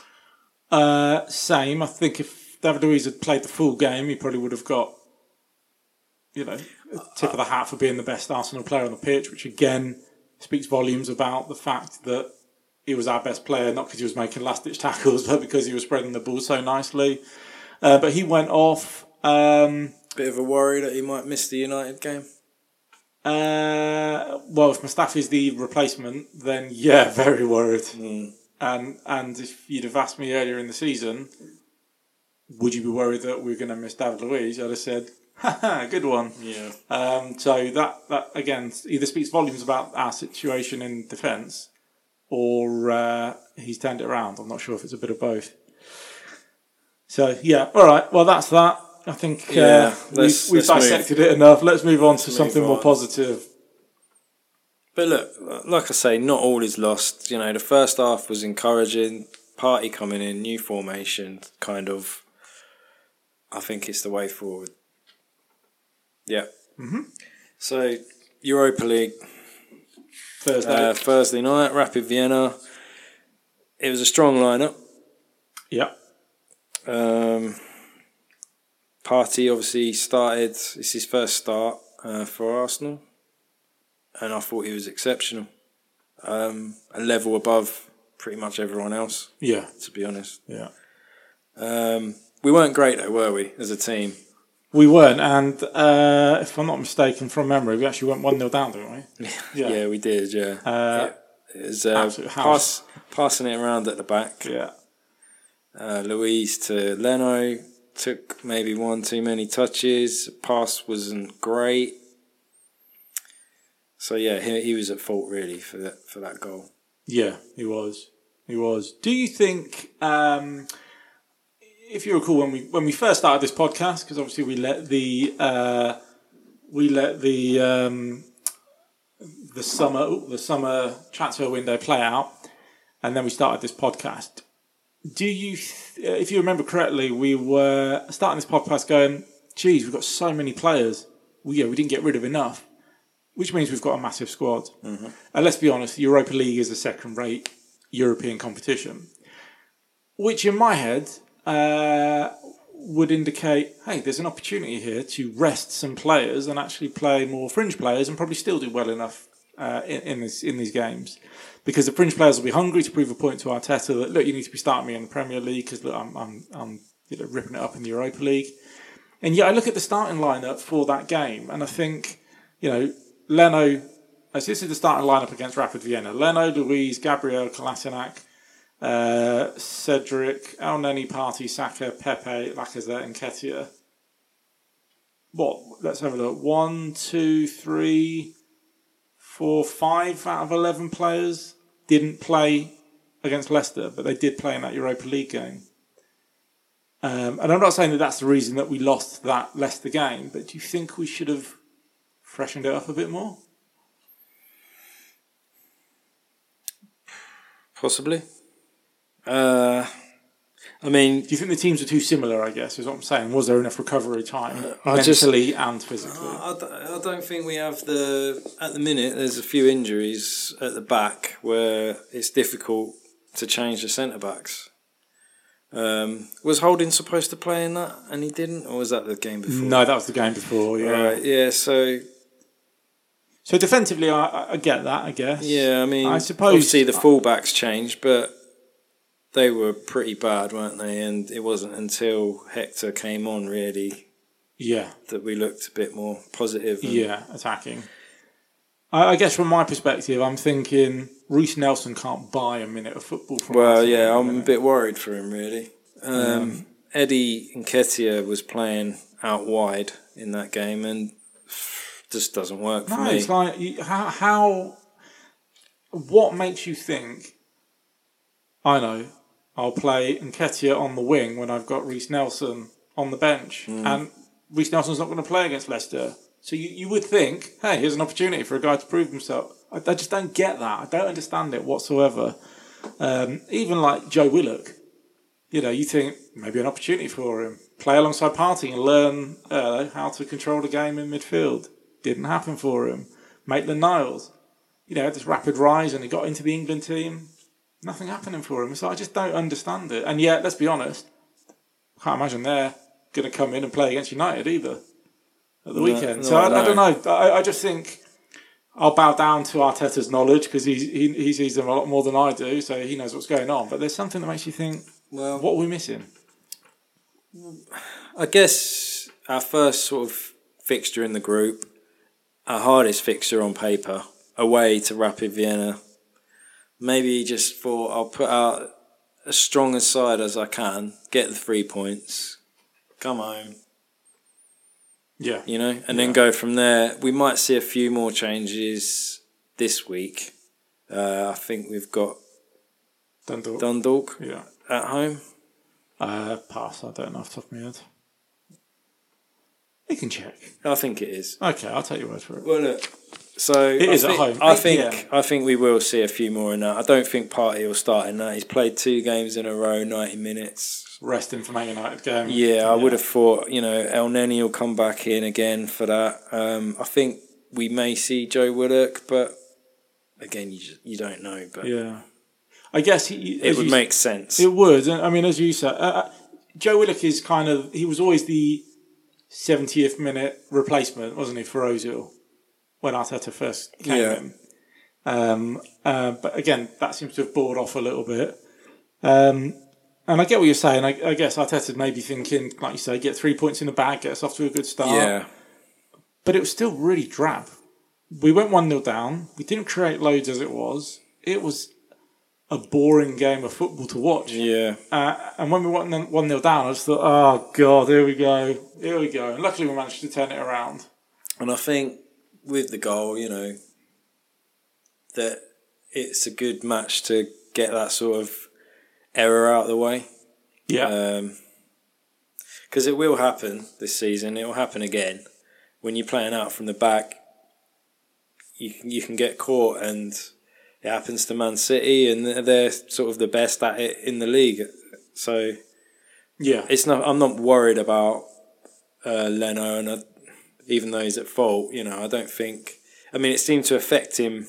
Uh, same. I think if David Luiz had played the full game, he probably would have got, you know, a tip of the hat for being the best Arsenal player on the pitch, which again speaks volumes about the fact that he was our best player, not because he was making last ditch tackles, <laughs> but because he was spreading the ball so nicely. Uh, but he went off. Um, Bit of a worry that he might miss the United game. Uh, well, if Mustafi's the replacement, then yeah, <laughs> very worried. And and if you'd have asked me earlier in the season, would you be worried that we're going to miss David Luiz? I'd have said, "Haha, good one." Yeah. Um, so that that again either speaks volumes about our situation in defence, or uh, he's turned it around. I'm not sure if it's a bit of both. So yeah, all right. Well, that's that. I think Yeah, uh, we've, let's- we've let's dissected it enough. Let's move on to move something more positive. But look, like I say, not all is lost. You know, the first half was encouraging. Partey coming in, new formation, kind of. I think it's the way forward. Yeah. Mm-hmm. So, Europa League, Thursday. uh, Thursday night, Rapid Vienna. It was a strong lineup. yeah. Um, Partey obviously started. It's his first start uh, for Arsenal, and I thought he was exceptional. Um, a level above pretty much everyone else, Yeah. to be honest. Yeah. Um, we weren't great though, were we, as a team? We weren't, and uh, if I'm not mistaken, from memory, we actually went 1 0 down, didn't we? <laughs> Yeah, yeah, we did. Yeah, Uh, it was uh, pass, passing it around at the back. yeah. Uh, Luiz to Leno took maybe one too many touches. Pass wasn't great. So yeah, he, he was at fault really for that for that goal. Yeah, he was. He was. Do you think, um, if you recall, when we when we first started this podcast, because obviously we let the uh, we let the um, the summer the summer transfer window play out, and then we started this podcast. Do you, uh, if you remember correctly, we were starting this podcast going, "Geez, we've got so many players. Yeah, we didn't get rid of enough." Which means we've got a massive squad. And let's be honest, the Europa League is a second rate European competition. Which, in my head, uh, would indicate hey, there's an opportunity here to rest some players and actually play more fringe players and probably still do well enough uh, in, in, this, in these games. Because the fringe players will be hungry to prove a point to Arteta that, look, you need to be starting me in the Premier League because I'm, I'm, I'm you know, ripping it up in the Europa League. And yet I look at the starting lineup for that game and I think, you know, Leno, as this is the starting lineup against Rapid Vienna. Leno, Luiz, Gabriel, Kolasinac, uh, Cedric, El Neni, Partey, Saka, Pepe, Lacazette, and Nketiah. what? Let's have a look. One, two, three, four, five out of eleven players didn't play against Leicester, but they did play in that Europa League game. Um, and I'm not saying that that's the reason that we lost that Leicester game, but do you think we should have freshened it up a bit more? Possibly. Uh, I mean, Do you think the teams are too similar? I guess is what I'm saying. Was there enough recovery time, I just- mentally and physically? I don't, I don't think we have the. At the minute, there's a few injuries at the back where it's difficult to change the centre backs. Um, was Holding supposed to play in that and he didn't, or was that the game before? no, that was the game before. Yeah. Right, yeah. So So defensively, I- I, get that. I guess. yeah, I mean, I suppose- obviously the fullbacks changed, but they were pretty bad, weren't they? And it wasn't until Hector came on really Yeah. that we looked a bit more positive. Yeah, attacking. I, I guess from my perspective, I'm thinking Reiss Nelson can't buy a minute of football from us. Well, yeah, I'm a bit worried for him, really. Um, Eddie Nketiah was playing out wide in that game and just doesn't work for No, me. it's like you- how, how. What makes you think? I know. I'll play Nketiah on the wing when I've got Reiss Nelson on the bench, Hmm. and Reiss Nelson's not going to play against Leicester. So you, you would think, hey, here's an opportunity for a guy to prove himself. I, I just don't get that. I don't understand it whatsoever. Um, even like Joe Willock, you know, you think maybe an opportunity for him. Play alongside Partey and learn uh, how to control the game in midfield. Didn't happen for him. Maitland Niles, you know, had this rapid rise and he got into the England team. Nothing happening for him. So I just don't understand it. And yet, let's be honest, I can't imagine they're going to come in and play against United either at the No, weekend. no, so I, I don't know. I, I just think I'll bow down to Arteta's knowledge because he, he he sees them a lot more than I do, so he knows what's going on. But there's something that makes you think, well, what are we missing? I guess our first sort of fixture in the group, our hardest fixture on paper, away to Rapid Vienna. Maybe he just thought I'll put out as strong a side as I can, get the three points, come home, Yeah, you know, and then go from there. We might see a few more changes this week. Uh, I think we've got Dundalk. Dundalk yeah, at home. uh, pass. I don't know off the top of my head. You can check. I think it is. Okay, I'll take your word for it. Well, look. So It I is at think, home, I think PM. I think we will see a few more in that. I don't think Partey will start in that. He's played two games in a row, ninety minutes. Resting from Man United game. Yeah, I would have thought you know Elneny will come back in again for that. Um, I think we may see Joe Willock, but again, you just, you don't know. But Yeah, I guess he. it would you- make sense. It would. I mean, as you said, uh, uh, Joe Willock is kind of he was always the seventieth minute replacement, wasn't he, for Ozil when Arteta first came Yeah. in. Um, uh, but again, that seems to have bored off a little bit. Um, and I get what you're saying. I, I guess Arteta may be thinking, like you say, get three points in the bag, get us off to a good start. yeah, But it was still really drab. We went 1 0 down. We didn't create loads as it was. It was a boring game of football to watch. yeah, Uh, and when we went 1 0 down, I just thought, oh, God, here we go. Here we go. And luckily we managed to turn it around. and I think with the goal, you know, that it's a good match to get that sort of error out of the way. Yeah. because it will happen this season. It will happen again when you're playing out from the back. You can, you can get caught, and it happens to Man City, and they're sort of the best at it in the league. So yeah. it's not. I'm not worried about uh, Leno, and I, even though he's at fault, you know, I don't think. I mean, it seemed to affect him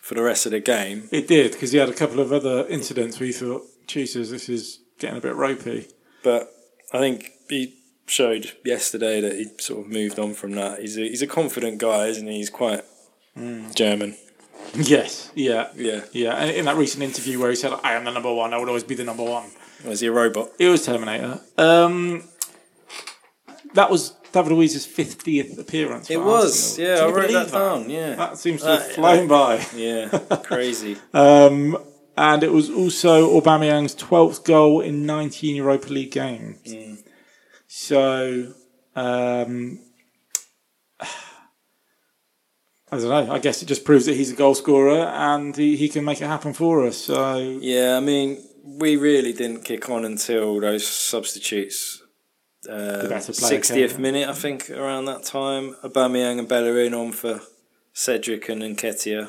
for the rest of the game. It did, because he had a couple of other incidents where you thought, Jesus, this is getting a bit ropey. But I think he showed yesterday that he sort of moved on from that. He's a, he's a confident guy, isn't he? He's quite German. Yes. Yeah. Yeah. Yeah. And in that recent interview where he said, I am the number one, I would always be the number one. Was he a robot? It was Terminator. Um, that was David Luiz's 50th appearance. It was. Arsenal. Yeah, Can I wrote believe that down. Yeah. That seems to That- have flown by. yeah. Crazy. <laughs> Um, and it was also Aubameyang's 12th goal in 19 Europa League games. Mm. So, Um, I don't know. I guess it just proves that he's a goal scorer and he, he can make it happen for us. So Yeah, I mean, we really didn't kick on until those substitutes. Uh, better 60th came. minute, I think, around that time. Aubameyang and Bellerin on for Cedric and Nketiah.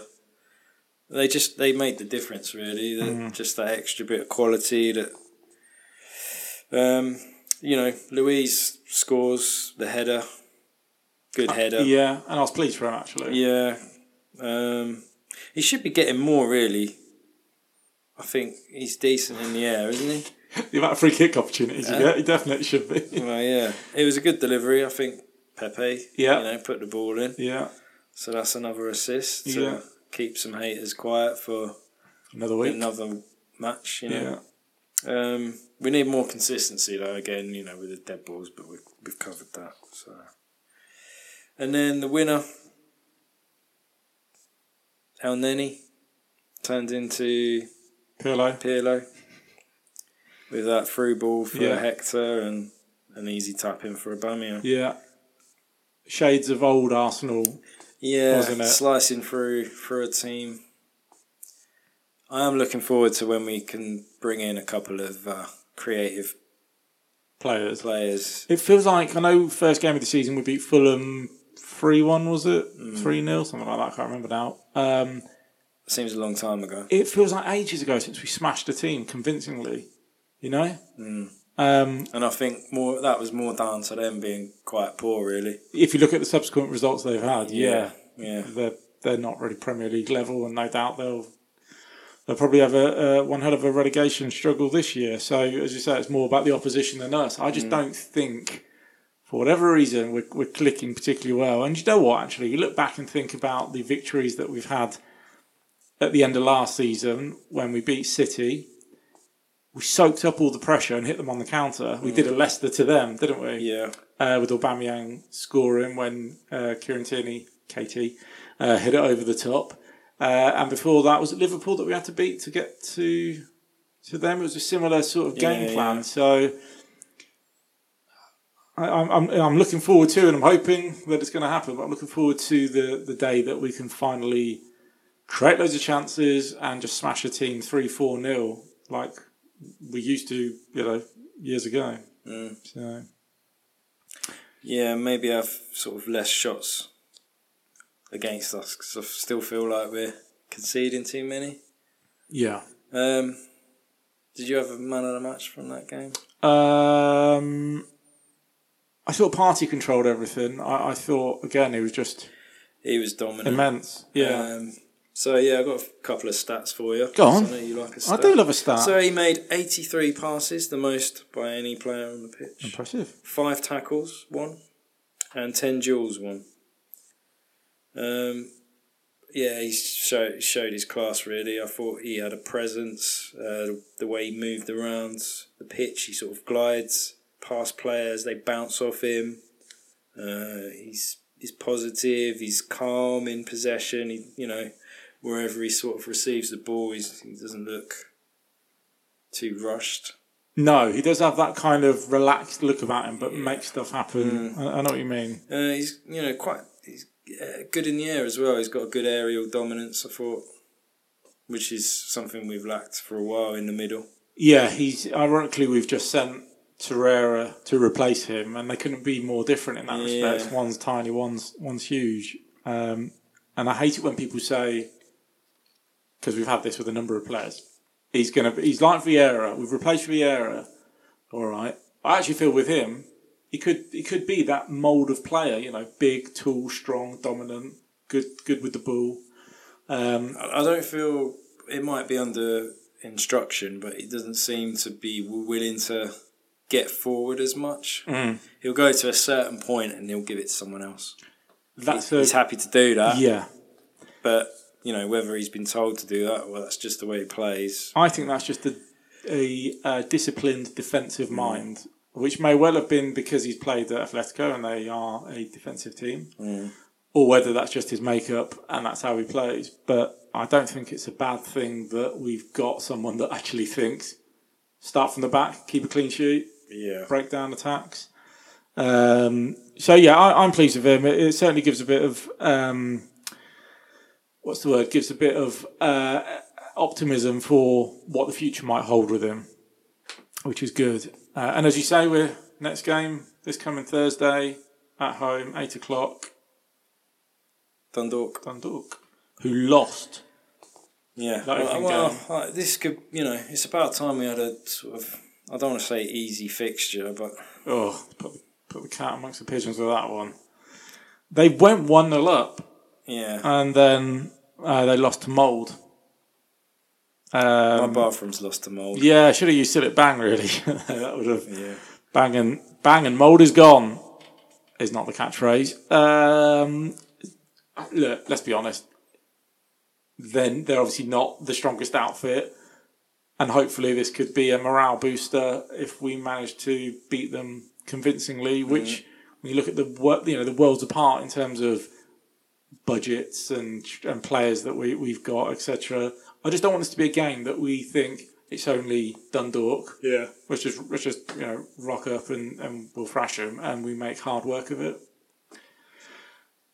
They just they made the difference really. The, Mm-hmm. Just that extra bit of quality that, um, you know, Luiz scores the header, good header. Uh, yeah, and I was pleased for him actually. Yeah. Um, he should be getting more, really. I think he's decent in the air, isn't he? <laughs> The amount of free kick opportunities Yeah. you get, he definitely should be. <laughs> Well, yeah. It was a good delivery. I think Pepe, Yeah. you know, put the ball in. yeah, So that's another assist to Yeah. keep some haters quiet for another week. another match, you know. Yeah, Um, we need more consistency, though, again, you know, with the dead balls, but we've, we've covered that. So, And then the winner, Elneny, turned into Pirlo. Pirlo with that through ball for Yeah. Hector and an easy tap in for Aubameyang. Yeah, shades of old Arsenal. Yeah, slicing through for a team. I am looking forward to when we can bring in a couple of uh, creative Players. players. It feels like I know first game of the season we beat Fulham three one was it Mm. three 0 something like that I can't remember now. Um, Seems a long time ago. it feels like ages ago since we smashed a team convincingly. You know, Mm. um, And I think more that was more down to them being quite poor, really. if you look at the subsequent results they've had, yeah, yeah. they're they're not really Premier League level, and no doubt they'll they'll probably have a uh, one hell of a relegation struggle this year. So as you say, it's more about the opposition than us. I just don't think, for whatever reason, we're we're clicking particularly well. And you know what? Actually, you look back and think about the victories that we've had at the end of last season when we beat City. We soaked up all the pressure and hit them on the counter. We did a Leicester to them, didn't we? Yeah. uh, with Aubameyang scoring when uh, Kieran Tierney, KT, uh, hit it over the top. Uh, and before that was it Liverpool that we had to beat to get to to them. It was a similar sort of game Yeah, plan. yeah. So I, I'm, I'm I'm looking forward to, and I'm hoping that it's going to happen. But I'm looking forward to the the day that we can finally create loads of chances and just smash a team three four nil like we used to, you know, years ago. Mm. So. Yeah, maybe have sort of less shots against us because I still feel like we're conceding too many. Yeah. Um, did you have a man of the match from that game? Um, I thought Partey controlled everything. I, I thought again he was just He was dominant. immense. Yeah, Um, so yeah, I've got a couple of stats for you. Go on. I you like a I stat. do love a start. So he made 83 passes, the most by any player on the pitch. Impressive. Five tackles, one, and 10 duels, one. Um, yeah, he showed, showed his class really. I thought he had a presence, uh, the way he moved around the pitch. He sort of glides past players, they bounce off him. Uh, he's he's positive. He's calm in possession. He, you know, wherever he sort of receives the ball, he's, he doesn't look too rushed. No, he does have that kind of relaxed look about him, but makes stuff happen. I, I know what you mean. Uh, he's you know quite he's uh, good in the air as well. He's got a good aerial dominance. I thought, which is something we've lacked for a while in the middle. Yeah, he's ironically we've just sent Torreira to replace him, and they couldn't be more different in that Yeah. respect. One's tiny, one's one's huge, um, and I hate it when people say because we've had this with a number of players. He's gonna. He's like Vieira. We've replaced Vieira. All right. I actually feel with him, he could he could be that mold of player. You know, big, tall, strong, dominant, good good with the ball. Um, I I don't feel it might be under instruction, but he doesn't seem to be willing to get forward as much. Mm. He'll go to a certain point and he'll give it to someone else. that's He's a happy to do that, yeah. but you know whether he's been told to do that, well, that's just the way he plays. I think that's just a, a, uh disciplined defensive mind, which may well have been because he's played at Atletico and they are a defensive team, Mm. or whether that's just his makeup and that's how he plays. But I don't think it's a bad thing that we've got someone that actually thinks start from the back, keep a clean sheet, Yeah, breakdown attacks. Um, so yeah, I, I'm pleased with him. It, it certainly gives a bit of um, what's the word? Gives a bit of uh, optimism for what the future might hold with him, which is good. Uh, and as you say, we're next game this coming Thursday at home, eight o'clock. Dundalk. Dundalk, who lost. Yeah. Well, well, this could, you know, it's about time we had a sort of, I don't want to say easy fixture, but Oh, put, put the cat amongst the pigeons with that one. They went one 0 up, yeah. and then uh, they lost to Mould. My Um, bathroom's lost to mould. yeah, should have used It Bang really. <laughs> that would have Yeah. bang and bang and mould is gone. Is not the catchphrase. Um, look, let's be honest. Then they're obviously not the strongest outfit, and hopefully this could be a morale booster if we manage to beat them convincingly. Which, when you look at the you know the worlds apart in terms of budgets and and players that we we've got, etc. I just don't want this to be a game that we think it's only Dundalk Yeah. which is which let's you know rock up and, and we'll thrash them and we make hard work of it.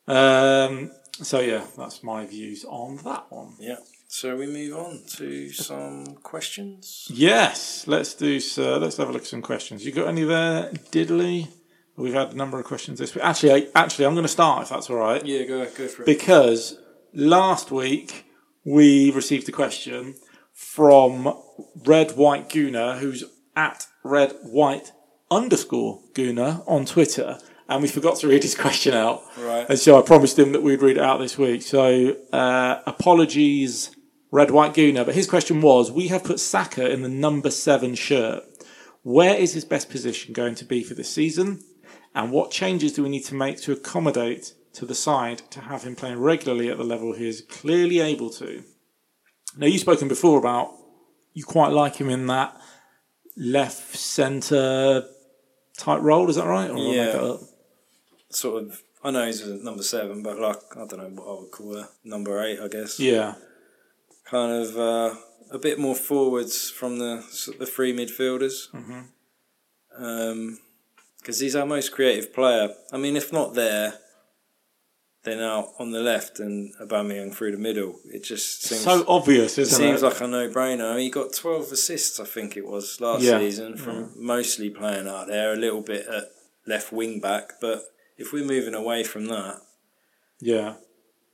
Um. So yeah, that's my views on that one. Yeah. So we move on to some questions. Yes, let's do so. Let's have a look at some questions. You got any there, Diddley? We've had a number of questions this week. Actually, I, actually, I'm going to start if that's all right. Yeah, go go for it. because last week we received a question from Red White Gooner, who's at Red White underscore Gooner on Twitter, and we forgot to read his question out. Right. And so I promised him that we'd read it out this week. So uh, apologies, Red White Gooner. But his question was: We have put Saka in the number seven shirt. Where is his best position going to be for this season? And what changes do we need to make to accommodate to the side to have him playing regularly at the level he is clearly able to? Now, you've spoken before about you quite like him in that left centre type role. Is that right? Or Yeah. that? Sort of. I know he's a number seven, but like I don't know what I would call a Number eight, I guess. Yeah. Kind of uh, a bit more forwards from the the three midfielders. Mhm. Because he's our most creative player. I mean, if not there, then out on the left and Aubameyang through the middle. It just seems so obvious, It isn't seems it? like a no-brainer. I mean, he got 12 assists, I think it was, last Yeah. season from mostly playing out there, a little bit at left wing back. But if we're moving away from that, yeah.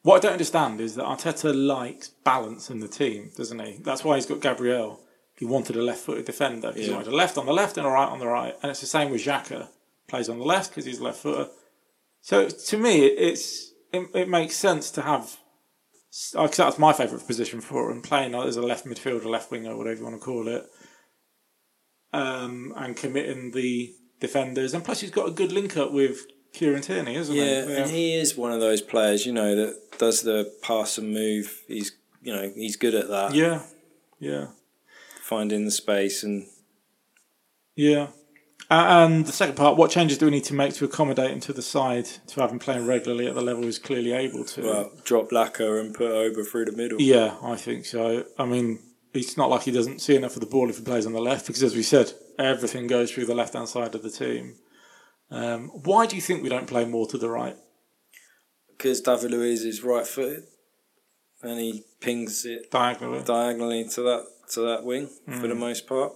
What I don't understand is that Arteta likes balance in the team, doesn't he? That's why he's got Gabriel. He wanted a left-footed defender. He Yeah. wanted a left on the left and a right on the right, and it's the same with Xhaka. Plays on the left because he's left footer. So to me, it's it, it makes sense to have. Because that's my favourite position for him, playing as a left midfielder, left winger, whatever you want to call it, um, and committing the defenders. And plus, he's got a good link up with Kieran Tierney, isn't yeah, he? Yeah, and he is one of those players, you know, that does the pass and move. He's, you know, he's good at that, Yeah, yeah, finding the space and yeah. And the second part, what changes do we need to make to accommodate him to the side to have him playing regularly at the level he's clearly able to? well, drop Laka and put Auba through the middle. yeah, I think so. I mean, it's not like he doesn't see enough of the ball if he plays on the left, because as we said, everything goes through the left hand side of the team. Um, why do you think we don't play more to the right? Because David Luiz is right-footed, and he pings it Diagonally. diagonally to that to that wing for the most part.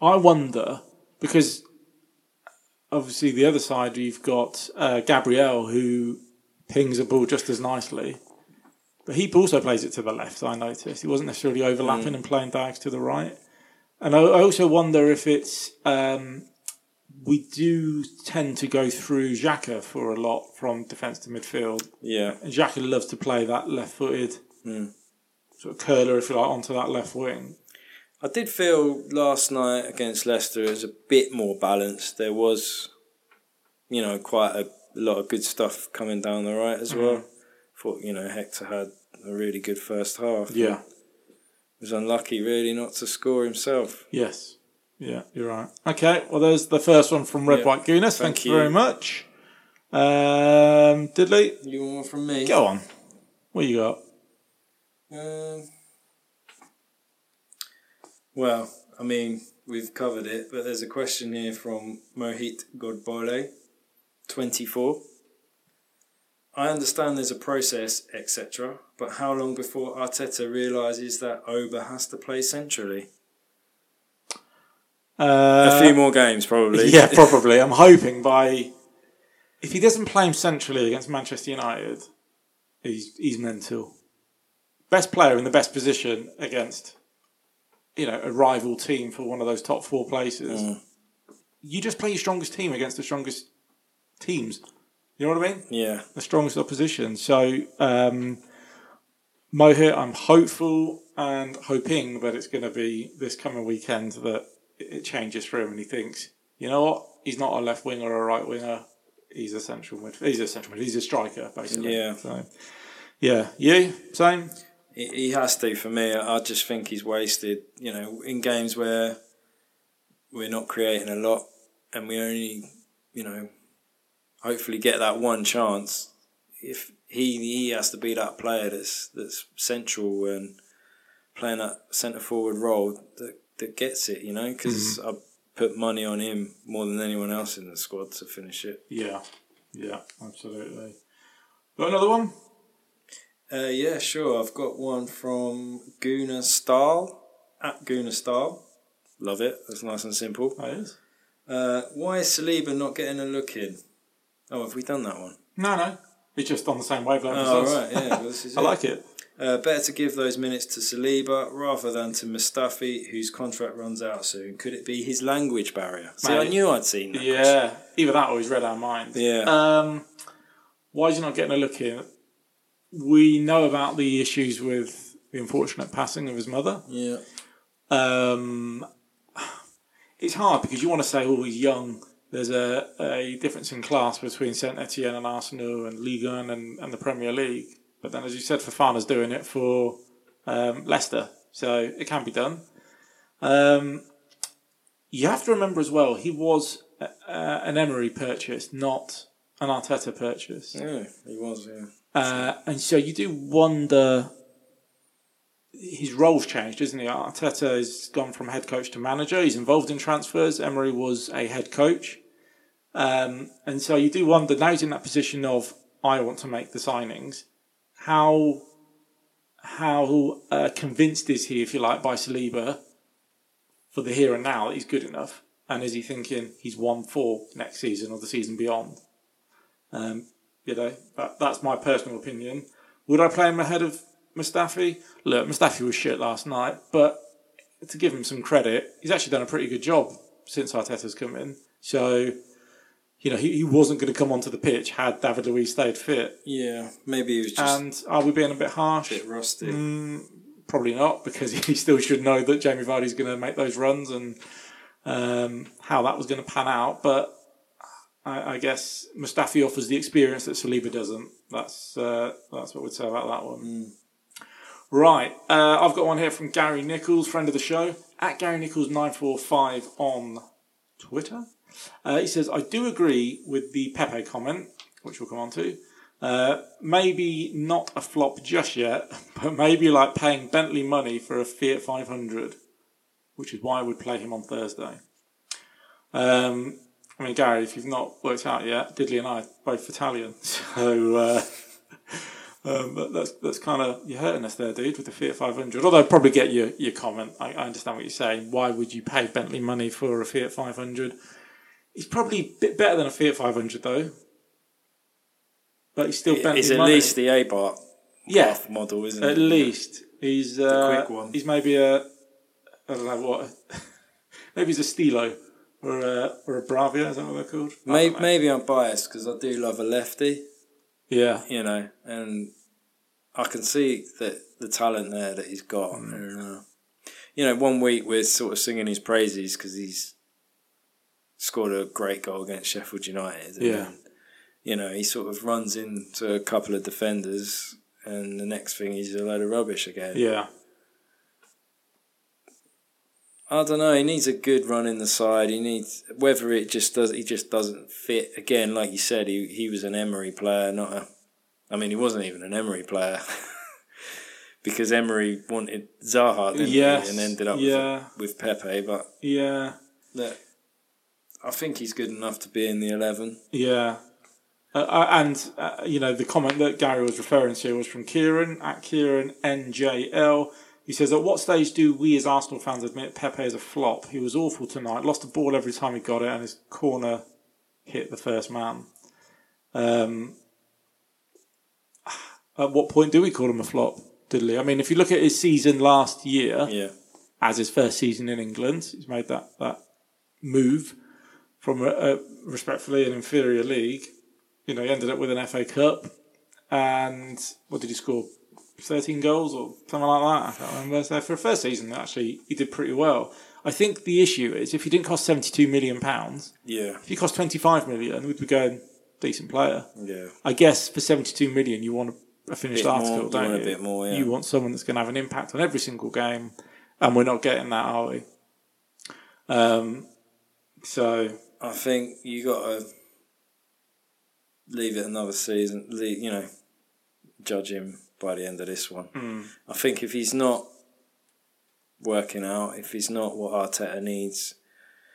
I wonder because obviously the other side you've got uh, Gabriel who pings a ball just as nicely, but he also plays it to the left. I noticed he wasn't necessarily overlapping and playing diags to the right. And I, I also wonder if it's um, we do tend to go through Xhaka for a lot from defence to midfield. Yeah, And Xhaka loves to play that left-footed Mm. sort of curler, if you like, onto that left wing. I did feel last night against Leicester it was a bit more balanced. There was, you know, quite a lot of good stuff coming down the right as well. Thought you know Hector had a really good first half. Yeah. was unlucky really not to score himself. Yes. Yeah, you're right. Okay, well, there's the first one from Red Yeah. White Gooner. Thank, Thank you you. very much. Um, Diddley, You want one from me? go on. What you got? Um, well, I mean, we've covered it, but there's a question here from Mohit Godbole, 24. I understand there's a process, etc., but how long before Arteta realises that Oba has to play centrally? Uh, a few more games, probably. <laughs> Yeah, probably. I'm hoping by if he doesn't play him centrally against Manchester United, he's he's mental. Best player in the best position against you know a rival team for one of those top four places. Mm. You just play your strongest team against the strongest teams. You know what I mean? Yeah. The strongest opposition. So um, Mohit, I'm hopeful and hoping that it's going to be this coming weekend that it changes for him and he thinks, you know what, he's not a left winger or a right winger. He's a central midfielder. He's a central mid. He's a striker, basically. Yeah. So, yeah. You same. He he has to for me. I just think he's wasted. You know, in games where we're not creating a lot and we only, you know, hopefully get that one chance. If he he has to be that player that's that's central and playing that centre forward role that that gets it. You know, because I put money on him more than anyone else in the squad to finish it. Yeah. Yeah. Absolutely. Got another one? Uh, yeah, sure. I've got one from Guna Stahl at Guna Stahl. Love it. That's nice and simple. That is. Uh, why is Saliba not getting a look in? Oh, have we done that one? No, no. He's just on the same wavelength Oh, as us. right. Yeah, well, this is <laughs> I like it. Uh, better to give those minutes to Saliba rather than to Mustafi, whose contract runs out soon. Could it be his language barrier? See, I knew I'd seen that. Yeah. Either that or he's read our minds. Yeah. Um, why is he not getting a look in? We know about the issues with the unfortunate passing of his mother. Yeah. Um, it's hard because you want to say, oh, he's young. There's a, a difference in class between Saint Etienne and Arsenal and Ligue 1 and, and the Premier League. But then, as you said, Fofana's doing it for um, Leicester. So it can be done. Um, you have to remember as well, he was uh, an Emery purchase, not an Arteta purchase. Yeah, he was, yeah. Uh, and so you do wonder. His role's changed, isn't he? Arteta has gone from head coach to manager. He's involved in transfers. Emery was a head coach, um, and so you do wonder. Now he's in that position of I want to make the signings. How how uh, convinced is he, if you like, by Saliba for the here and now that he's good enough? And is he thinking he's one for next season or the season beyond? Um, you know, that, that's my personal opinion. Would I play him ahead of Mustafi? Look, Mustafi was shit last night, but to give him some credit, he's actually done a pretty good job since Arteta's come in. So, you know, he, he wasn't going to come onto the pitch had David Luiz stayed fit. Yeah, maybe he was just And are we being a bit harsh? a bit rusty. Mm, probably not, because <laughs> he still should know that Jamie Vardy's going to make those runs and um, how that was going to pan out. But I, I guess Mustafi offers the experience that Saliba doesn't. That's uh, that's what we'd say about that one. Right, uh, I've got one here from Gary Nichols, friend of the show, at Gary Nichols nine four five on Twitter. Uh, he says, "I do agree with the Pepe comment, which we'll come on to." Uh, maybe not a flop just yet, <laughs> but maybe like paying Bentley money for a Fiat 500, which is why I would play him on Thursday. Um, I mean, Gary, if you've not worked out yet, Diddley and I are both Italian, <laughs> so uh, <laughs> um, that's that's kind of you're hurting us there, dude, with the Fiat 500. Although I probably get your your comment. I, I understand what you're saying. Why would you pay Bentley money for a Fiat 500? He's probably a bit better than a Fiat 500 though. But he's still Bentley It's at money. least the Abarth yeah, model, isn't at it? least he's uh, quick one. he's maybe a I don't know what <laughs> maybe he's a Stilo or a or a Bravia. Is that what they're called? Maybe, maybe I'm biased because I do love a lefty, Yeah, you know, and I can see that the talent there that he's got. Mm. And, uh, you know, one week we're sort of singing his praises because he's scored a great goal against Sheffield United. and Yeah. you know, he sort of runs into a couple of defenders, and the next thing he's a load of rubbish again. yeah, I don't know. He needs a good run in the side. He needs whether it just does. He just doesn't fit. Again, like you said, he he was an Emery player, not a. I mean, he wasn't even an Emery player <laughs> because Emery wanted Zaha, didn't Yes, he? And ended up yeah. with, with Pepe. But Yeah, look, I think he's good enough to be in the 11. yeah. Uh, uh, and uh, you know the comment that Gary was referring to was from Kieran at Kieran NJL. He says, "At what stage do we as Arsenal fans admit Pepe is a flop? He was awful tonight. Lost the ball every time he got it, and his corner hit the first man. Um, at what point do we call him a flop, Diddley? I mean, if you look at his season last year, Yeah. as his first season in England, he's made that that move from a, a respectfully an inferior league. You know, he ended up with an FA Cup, and what did he score? Thirteen goals or something like that. I can't remember. So for a first season, actually, he did pretty well. I think the issue is if he didn't cost seventy-two million pounds, Yeah. if he cost twenty-five million, we'd be going decent player. Yeah. I guess for 72 million, you want a finished Bit article, you don't a you? bit more, yeah. You want someone that's going to have an impact on every single game, and we're not getting that, are we? Um, so I think you got to leave it another season. Leave, you know, judge him by the end of this one. Mm. I think if he's not working out, if he's not what Arteta needs,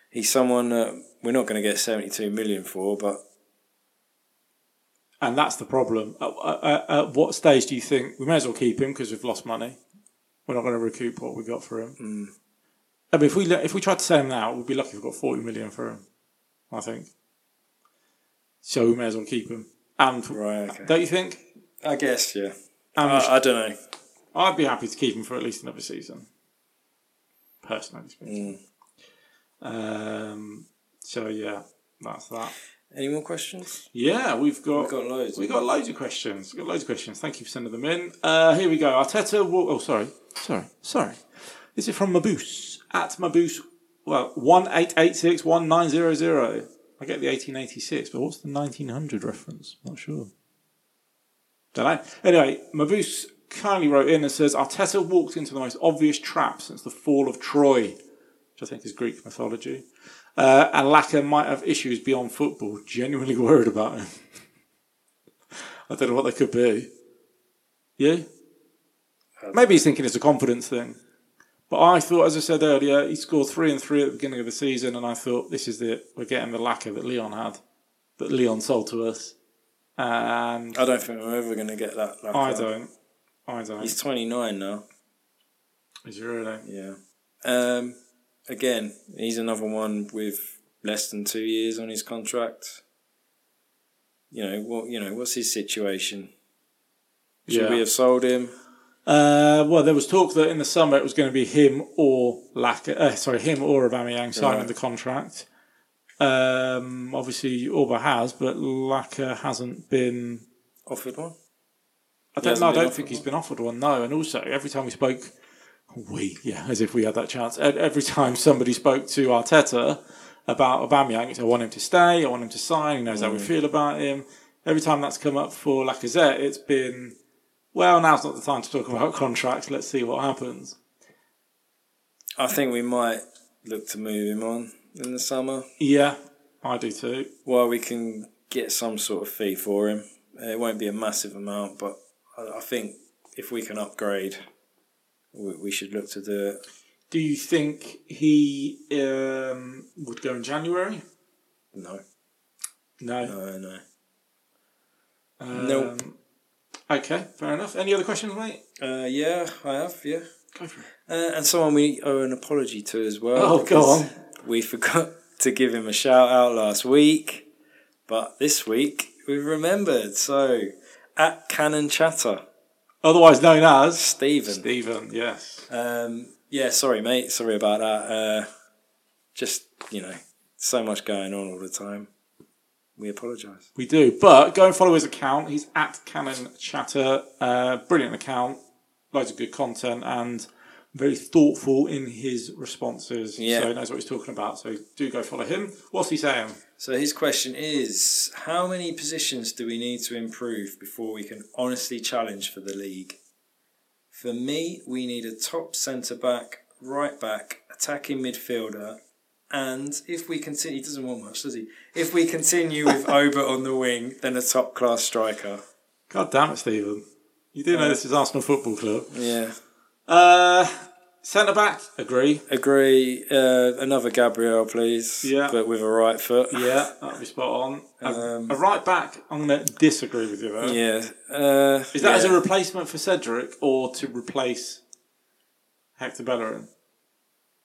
he's someone that we're not going to get seventy-two million for. But and that's the problem. At, at, at what stage do you think we may as well keep him because we've lost money? We're not going to recoup what we got for him. mm, I mean, if we if we tried to sell him now, we'd be lucky if we got 40 million for him. I think. So we may as well keep him. And right, okay. don't you think? I guess yeah. And I, I don't know. I'd be happy to keep him for at least another season. Personally speaking. Mm. Um, so yeah, that's that. Any more questions? Yeah, we've got We've got loads. we've got loads of questions. We've got loads of questions. Thank you for sending them in. Uh, here we go. Arteta. Will, oh, sorry, sorry, sorry. This is from Maboose at Maboose. Well, one eight eight six one nine zero zero. I get the eighteen eighty six, but what's the nineteen hundred reference? Not sure. Don't know. Anyway, Mavus kindly wrote in and says Arteta walked into the most obvious trap since the fall of Troy, which I think is Greek mythology. Uh, and Laka might have issues beyond football. Genuinely <laughs> worried about him. <laughs> I don't know what they could be. Yeah? Maybe he's thinking it's a confidence thing. But I thought, as I said earlier, he scored three and three at the beginning of the season, and I thought this is it. We're getting the Laka that Lyon had, that Lyon sold to us. And I don't think we're ever going to get that. Like I don't. I don't. He's twenty nine now. Is he really? Yeah. Um, again, he's another one with less than two years on his contract. You know what? You know what's his situation? Should Yeah. we have sold him? Uh, well, there was talk that in the summer it was going to be him or Laka, uh, sorry, him or Aubameyang signing Right. the contract. Um, obviously, Auba has, but Laka hasn't been. Offered one? I don't know. I don't think he's one? been offered one. No, and also every time we spoke, we yeah, as if we had that chance. Every time somebody spoke to Arteta about Aubameyang, it's I want him to stay, I want him to sign. He knows how we Mm. feel about him. Every time that's come up for Lacazette, it's been well. Now's not the time to talk about contracts. Let's see what happens. I think we might look to move him on in the summer Yeah, I do too. while we can get some sort of fee for him. It won't be a massive amount, but I, think if we can upgrade, we, we should look to do it. Do you think he um, would go in January? No, No. no, no. Um, Nope. Okay, fair enough. Any other questions, mate? Uh, yeah, I have. Yeah. Go for it. Uh, and someone we owe an apology to as well. Oh, go on. We forgot <laughs> to give him a shout out last week, but this week we've remembered. So, at Cannon Chatter, Otherwise known as Stephen. Stephen. Yes. Um, yeah, sorry, mate. Sorry about that. Uh, just, you know, so much going on all the time. We apologise. We do. But go and follow his account. He's at Cannon Chatter. Uh, brilliant account. Loads of good content and very thoughtful in his responses. Yeah. So he knows what he's talking about. So do go follow him. What's he saying? So, his question is How many positions do we need to improve before we can honestly challenge for the league? For me, we need a top centre back, right back, attacking midfielder, and if we continue, he doesn't want much, does he? If we continue with <laughs> Auba on the wing, then a top class striker. God damn it, Stephen. You do know this is Arsenal Football Club. Yeah, Uh, Centre back, agree. agree. Uh, another Gabriel, please. Yeah. but with a right foot. Yeah, that'd be spot on. A, Um, a right back, I'm going to disagree with you there. Yeah. Uh, Is that yeah. as a replacement for Cedric or to replace Hector Bellerin?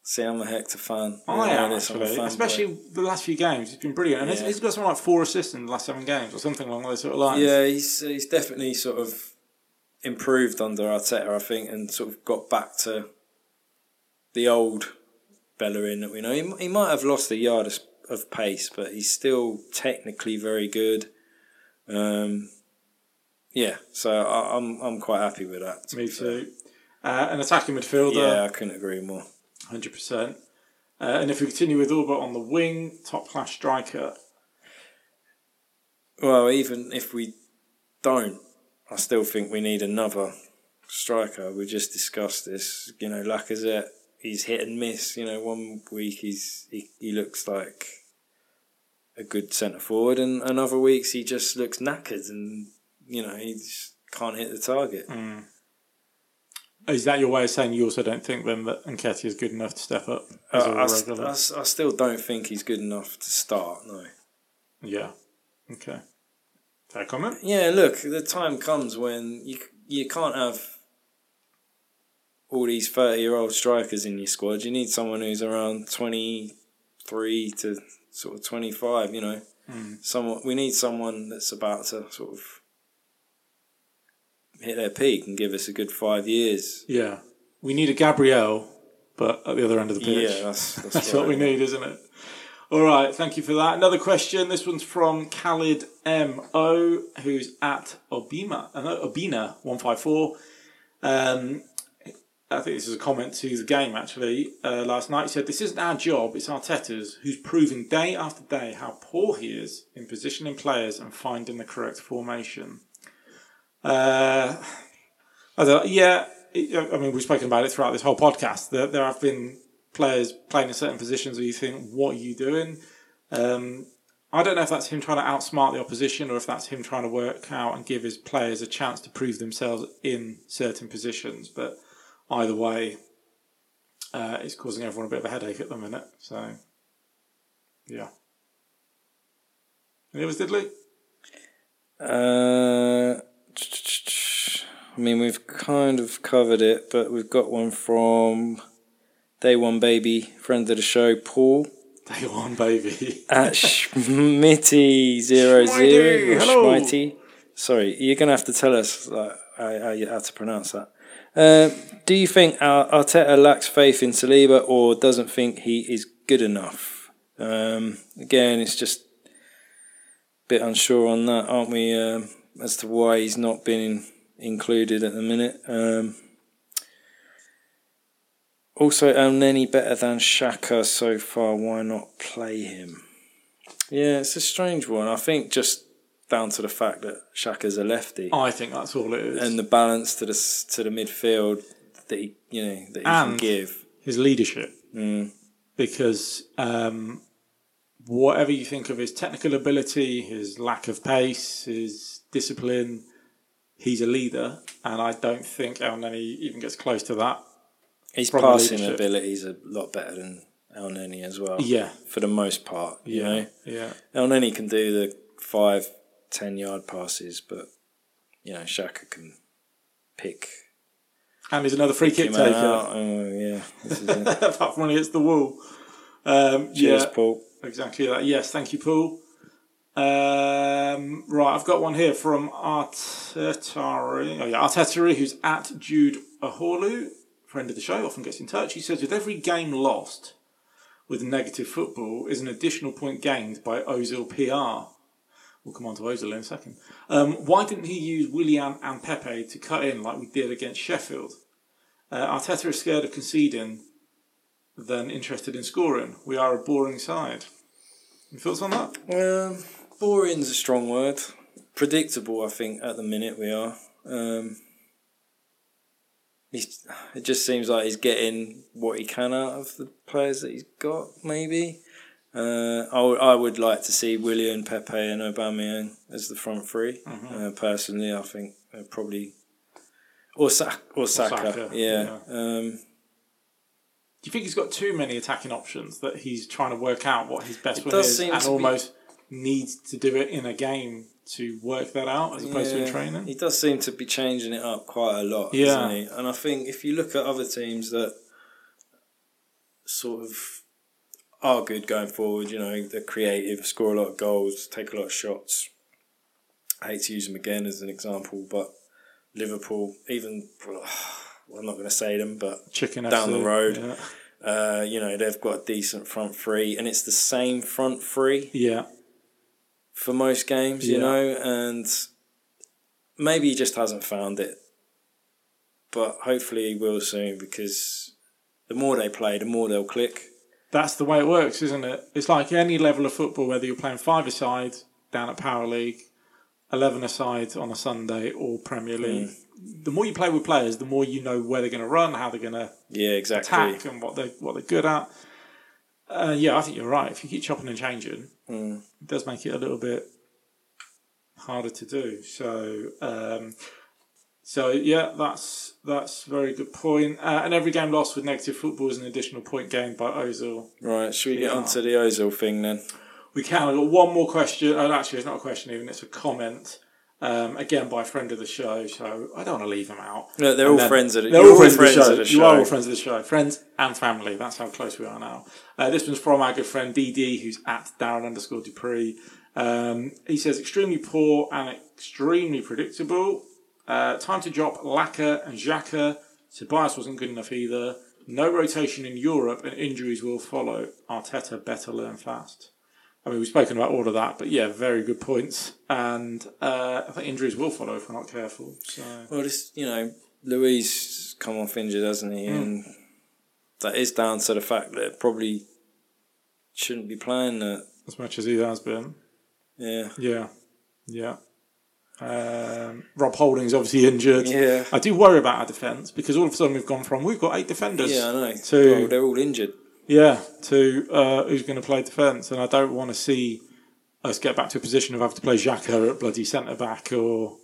See, I'm a Hector fan. I know am this, I'm a actually, fanboy. especially the last few games. He's been brilliant, and he's- Yeah. he's got something like four assists in the last seven games or something along those sort of lines. Yeah, he's he's definitely sort of improved under Arteta, I think, and sort of got back to the old Bellerin that we know. He, he might have lost a yard of, of pace, but he's still technically very good. Um, yeah, so I, I'm I'm quite happy with that. me too. Uh, an attacking midfielder, Yeah, I couldn't agree more. Hundred percent. Uh, and if we continue with Ulbert on the wing, top class striker. Well, even if we don't, I still think we need another striker. We just discussed this. You know, Lacazette, he's hit and miss. You know, one week he's he, he looks like a good centre forward, and, and other weeks he just looks knackered, and you know he just can't hit the target. Is that your way of saying you also don't think then that Nketiah is good enough to step up as Uh, a I, regular? I s- I still don't think he's good enough to start. No. Yeah. Okay. Fair comment. Yeah, look, the time comes when you you can't have all these thirty year old strikers in your squad. You need someone who's around twenty three to sort of twenty five. You know, someone we need someone that's about to sort of hit their peak and give us a good five years. Yeah. We need a Gabriel, but at the other end of the pitch. Yeah, that's that's, <laughs> That's right. what we need, isn't it? All right, thank you for that. Another question. This one's from Khalid M O, who's at Obima, uh, Obina one five four. Um, I think this is a comment to the game actually. Uh, last night he said, "This isn't our job; it's Arteta's, who's proving day after day how poor he is in positioning players and finding the correct formation." Uh, I yeah, I mean, we've spoken about it throughout this whole podcast. There, there have been players playing in certain positions where you think, what are you doing? Um, I don't know if that's him trying to outsmart the opposition or if that's him trying to work out and give his players a chance to prove themselves in certain positions. But either way, uh, it's causing everyone a bit of a headache at the minute. So, yeah. Any others, Diddley? Uh, I mean, we've kind of covered it, but we've got one from Day One Baby, friend of the show, Paul Day one, baby. at <laughs> Schmitty zero Schmitty, zero. hello. Schmitty. Sorry, you're gonna have to tell us like, how, how, to pronounce that. Uh, do you think Ar- Arteta lacks faith in Saliba or doesn't think he is good enough? Um, again, it's just a bit unsure on that, aren't we? Um, as to why he's not been included at the minute. Um, also, Elneny better than Xhaka so far. Why not play him? Yeah, it's a strange one. I think just down to the fact that Xhaka's a lefty I think that's all it is. and the balance to the to the midfield that he you know that he can give. his leadership. Mm. because um, whatever you think of his technical ability, his lack of pace, his discipline, he's a leader, and I don't think Elneny even gets close to that. His passing leadership. ability is a lot better than Elneny as well. Yeah, for the most part. You yeah, know, yeah. Elneny can do the five, ten yard passes, but you know Xhaka can pick And he's another free kick taker. Oh yeah, this is it. <laughs> apart from when he hits the wall. Um, Cheers, yeah, Paul. exactly that. Yes, thank you, Paul. Um, right, I've got one here from Artetari. Oh yeah, Artetari, who's at Jude Aholu, friend of the show, often gets in touch. He says, with every game lost with negative football is an additional point gained by Ozil PR. We'll come on to Ozil in a second. Um, why didn't he use Willian and Pepe to cut in like we did against Sheffield? Uh, Arteta is scared of conceding than interested in scoring. We are a boring side. Any thoughts on that? Um, boring's a strong word. Predictable, I think, at the minute we are. Um, he's, it just seems like he's getting what he can out of the players that he's got. Maybe. Uh, I would- I would like to see Willian, Pepe, and Aubameyang as the front 3 Uh, personally, I think they're probably or Sa- or Saka. Saka, yeah. Um, Do you think he's got too many attacking options that he's trying to work out what his best one is seem and to be- needs to do it in a game to work that out as opposed to in training? He does seem to be changing it up quite a lot, Yeah. doesn't he? And I think if you look at other teams that sort of are good going forward, you know, they're creative, score a lot of goals, take a lot of shots. I hate to use them again as an example, but Liverpool, even <sighs> well, I'm not going to say them, but Chicken down the road. Yeah. uh, you know they've got a decent front three, and it's the same front three yeah. For most games, you Yeah. know, and maybe he just hasn't found it. But hopefully he will soon because the more they play, the more they'll click. That's the way it works, isn't it? It's like any level of football, whether you're playing five aside down at Power League, eleven aside on a Sunday, or Premier hmm. League. The more you play with players, the more you know where they're going to run, how they're going to Yeah, exactly. attack, and what they what they're good at. Uh, yeah, I think you're right. If you keep chopping and changing, Mm. it does make it a little bit harder to do. So, um, so yeah, that's that's a very good point. Uh, and every game lost with negative football is an additional point gained by Ozil. Right, should we get Yeah. onto the Ozil thing then? We can. I've got one more question. Oh, actually, it's not a question even. It's a comment. Um, again, by a friend of the show. So I don't want to leave him out. No, they're And all then- friends of the, They're all friends, of, the show. of the You are all friends of the show. Friends and family. That's how close we are now. Uh, this one's from our good friend DD, who's at Darren underscore Dupree. Um, he says, extremely poor and extremely predictable. Uh, time to drop Laka and Xhaka. Tobias wasn't good enough either. No rotation in Europe and injuries will follow. Arteta better learn fast. I mean, we've spoken about all of that, but yeah, very good points. And uh, I think injuries will follow if we're not careful. So Well, this, you know, Luiz come off injured, hasn't he? And that is down to the fact that probably shouldn't be playing that. as much as he has been, Yeah. yeah, yeah. Um, Rob Holding's obviously injured. Yeah. I do worry about our defence because all of a sudden we've gone from we've got eight defenders. Yeah, I know. To- Well, they're all injured. Yeah, to uh, who's going to play defence, and I don't want to see us get back to a position of having to play Xhaka at bloody centre back or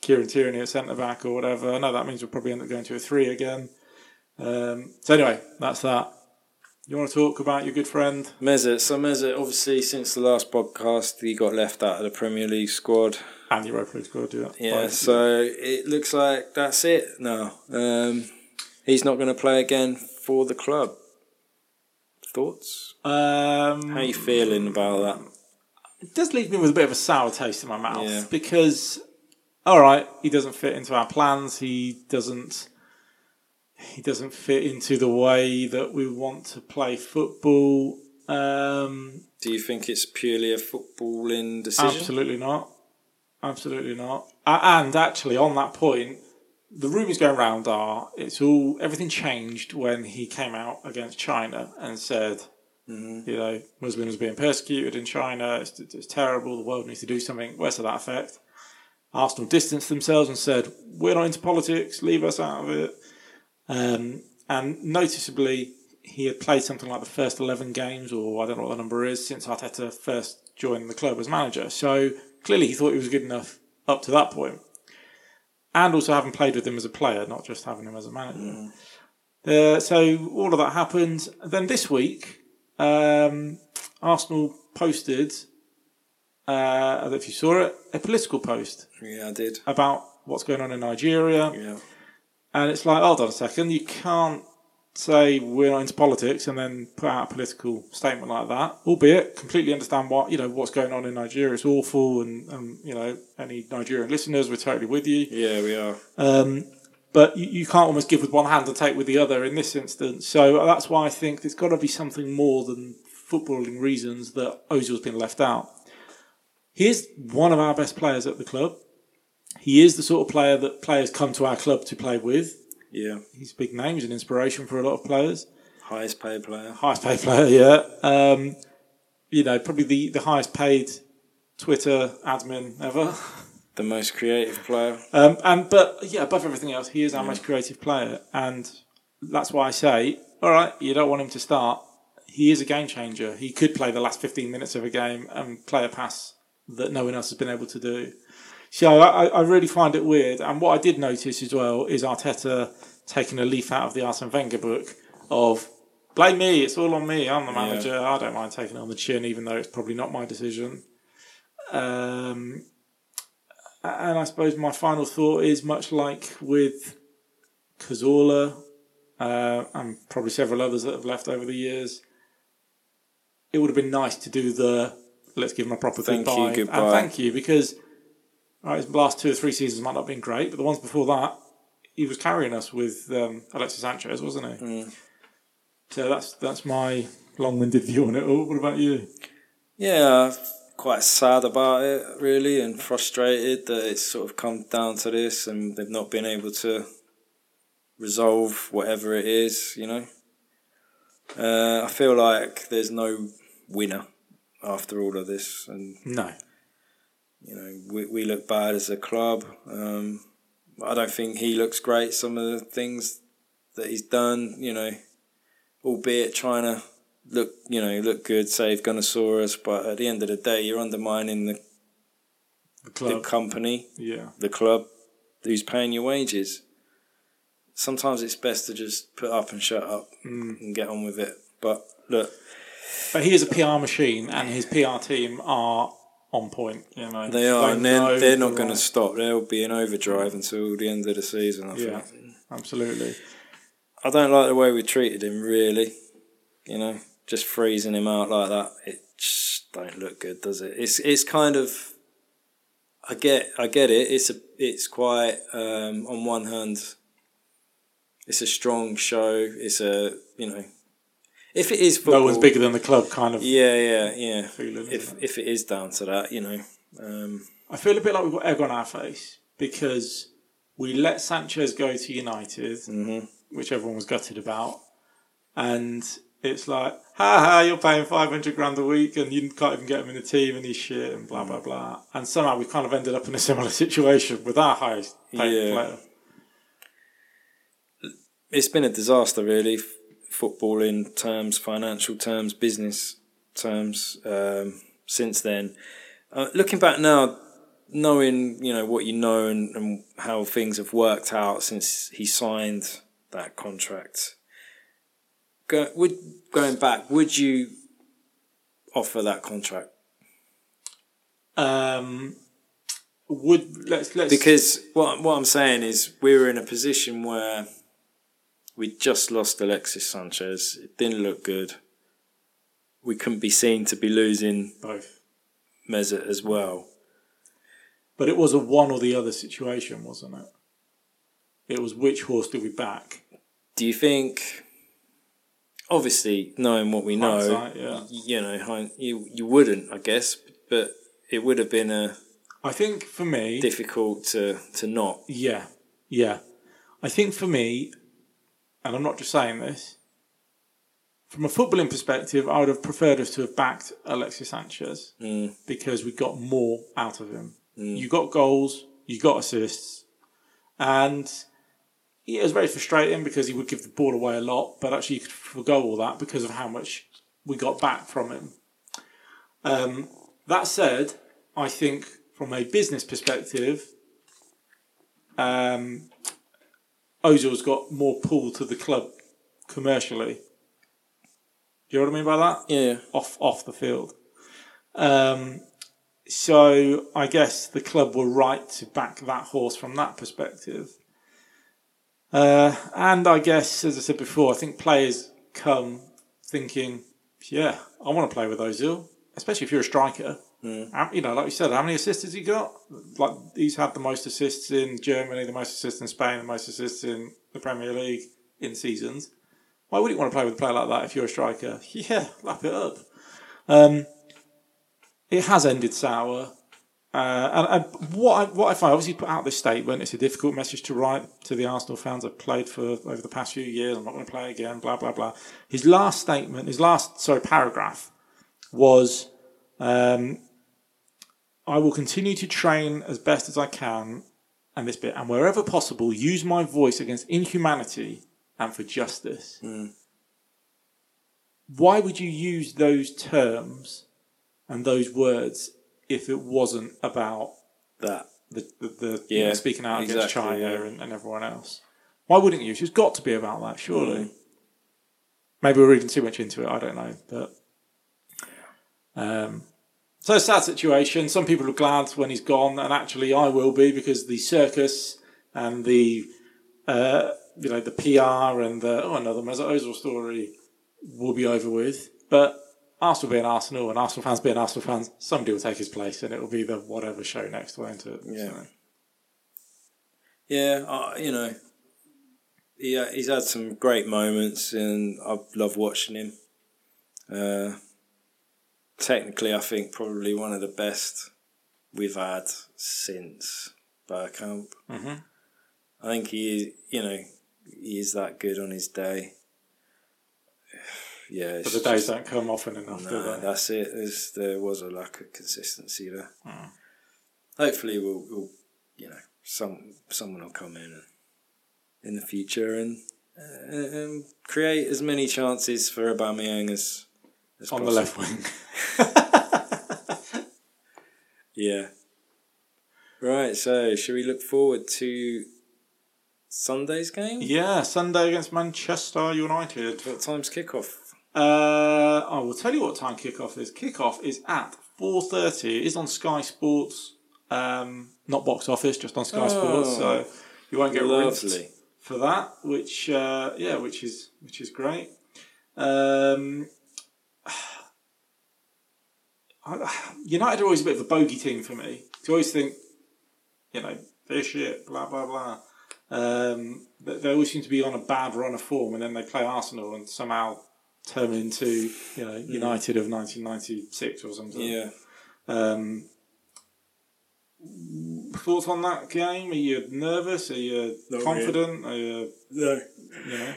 Kieran Tierney at centre back or whatever. I know that means we'll probably end up going to a three again. Um, so anyway, that's that. You want to talk about your good friend? Mesut. So Mesut, obviously, since the last podcast, he got left out of the Premier League squad. And the Europa League squad, yeah. Yeah, so it looks like that's it now. Um, he's not going to play again for the club. Thoughts? Um, How are you feeling about that? it does leave me with a bit of a sour taste in my mouth Yeah. because, all right, he doesn't fit into our plans. He doesn't. He doesn't fit into the way that we want to play football. Um, Do you think it's purely a footballing decision? absolutely not. Absolutely not. And actually, on that point, the rumours going around are it's all everything changed when he came out against China and said, you know, Muslims being persecuted in China. It's, it's terrible. The world needs to do something. Words to that effect. Arsenal distanced themselves and said, "We're not into politics. Leave us out of it." Um, and noticeably, he had played something like the first eleven games, or I don't know what the number is, since Arteta first joined the club as manager. So clearly, he thought he was good enough up to that point, and also having played with him as a player, not just having him as a manager. Uh, so all of that happened. Then this week, um, Arsenal posted, uh, I don't know if you saw it, a political post Yeah, I did. about what's going on in Nigeria. Yeah. And it's like, hold on a second, you can't say we're not into politics and then put out a political statement like that. Albeit, completely understand what you know what's going on in Nigeria. It's awful, and, and you know any Nigerian listeners, we're totally with you. Yeah, we are. Um, but you, you can't almost give with one hand and take with the other in this instance. So that's why I think there's got to be something more than footballing reasons that Ozil's been left out. He is one of our best players at the club. He is the sort of player that players come to our club to play with. Yeah. He's a big name. He's an inspiration for a lot of players. Highest paid player. Highest paid player, yeah. Um, you know, probably the, the highest paid Twitter admin ever. The most creative player. Um, and but yeah, above everything else, he is our most creative player, and that's why I say, all right, you don't want him to start. He is a game changer. He could play the last fifteen minutes of a game and play a pass that no one else has been able to do. So I, I really find it weird. And what I did notice as well is Arteta taking a leaf out of the Arsene Wenger book of blame me, it's all on me, I'm the Yeah. manager, I don't mind taking it on the chin, even though it's probably not my decision. Um, and I suppose my final thought is much like with Cazorla uh, and probably several others that have left over the years, it would have been nice to do the let's give him a proper Thank you, goodbye, goodbye. and thank you because right, his last two or three seasons might not have been great, but the ones before that, he was carrying us with um, Alexis Sanchez, wasn't he? Mm. So that's that's my long-winded view on it all. What about you? Yeah, quite sad about it, really, and frustrated that it's sort of come down to this and they've not been able to resolve whatever it is, you know. Uh, I feel like there's no winner after all of this, and No, you know we we look bad as a club. Um, I don't think he looks great. Some of the things that he's done, you know, albeit trying to look, you know, look good, save Gunnosaurus, but at the end of the day, you're undermining the, the the company, yeah, the club, who's paying your wages. Sometimes it's best to just put up and shut up Mm. and get on with it. But look, but he is a PR machine, and his PR team are on point. You know, they are, and they're, they're not going to stop. They'll be in overdrive until the end of the season. I Yeah. think. Absolutely. I don't like the way we treated him. Really, you know, just freezing him out like that. It just don't look good, does it? It's it's kind of. I get I get it. It's a it's quite um, on one hand. It's a strong show. It's a you know, if it is football, No one's bigger than the club, kind of Yeah, yeah, yeah. feeling. If it? if it is down to that, you know, um, I feel a bit like we've got egg on our face because we let Sanchez go to United, mhm. which everyone was gutted about, and it's like, ha ha, you're paying 500 grand a week and you can't even get him in the team and he's shit and blah, blah, blah. And somehow we kind of ended up in a similar <laughs> situation with our highest paid Yeah. player. it's been a disaster, really. Football in terms, financial terms, business terms. Um, since then, uh, looking back now, knowing you know what you know and, and how things have worked out since he signed that contract. Go, would going back, would you offer that contract? Um, would let's let's Because what what I'm saying is we were in a position where we just lost Alexis Sanchez. It didn't look good. We couldn't be seen to be losing both, Mesut as well. but it was a one or the other situation, wasn't it? It was which horse do we back? Do you think? Obviously, knowing what we know, yeah. you know, you you wouldn't, I guess, but it would have been a I think for me, difficult to to not. Yeah, yeah. I think for me, and I'm not just saying this, from a footballing perspective, I would have preferred us to have backed Alexis Sanchez Mm, because we got more out of him. You got goals, you got assists, and it was very frustrating because he would give the ball away a lot, but actually you could forego all that because of how much we got back from him. Um, that said, I think from a business perspective, um, Ozil's got more pull to the club commercially. Do you know what I mean by that? yeah, Off off the field. Um, so I guess the club were right to back that horse from that perspective. Uh, and I guess, as I said before, I think players come thinking, yeah, I want to play with Ozil, especially if you're a striker. Um, you know, like you said, how many assists has he got? Like he's had the most assists in Germany, the most assists in Spain, the most assists in the Premier League in seasons. Why would you want to play with a player like that if you're a striker? <laughs> Yeah, lap it up. Um, it has ended sour. Uh, and, and what I, what I obviously, put out this statement. It's a difficult message to write to the Arsenal fans. I've played for over the past few years. I'm not going to play again. Blah blah blah. His last statement, his last sorry paragraph, was, um, "I will continue to train as best as I can, and this bit, and wherever possible, use my voice against inhumanity and for justice." Why would you use those terms and those words if it wasn't about that the the, the Yeah, speaking out against China yeah. and, and everyone else. Why wouldn't you? She's got to be about that, surely. Mm. Maybe we're reading too much into it. I don't know, but um, so a sad situation. Some people are glad when he's gone, and actually, I will be because the circus and the uh, you know the PR and the oh another Mesut Ozil story will be over with. But Arsenal being Arsenal and Arsenal fans being Arsenal fans, somebody will take his place, and it will be the whatever show next, won't it? Yeah. So, Yeah, uh, you know, he, uh, he's had some great moments, and I love watching him. Uh, technically, I think probably one of the best we've had since Bergkamp. Mhm. I think he, you know, he is that good on his day. <sighs> Yeah, but the days just- don't come often enough, they? that's it. There's, there was a lack of consistency there. Hmm. Hopefully, we'll, we'll, you know, some someone will come in and, in the future and, uh, and create as many chances for Aubameyang as, as On the left wing. <laughs> Yeah. Right. So, should we look forward to Sunday's game? Yeah, Sunday against Manchester United. What time's kickoff? Uh, I will tell you what time kickoff is. Kickoff is at four thirty. It is on Sky Sports, um, not box office, just on Sky Sports. So you won't get Lovely. for that. Which uh, yeah, which is which is great. Um, United are always a bit of a bogey team for me. You always think, you know, they're shit, blah blah blah. Um, they they always seem to be on a bad run of form, and then they play Arsenal and somehow turn into you know United of 1996 or something. Yeah. Um, thoughts on that game? Are you nervous? Are you Not confident? Are you No. you know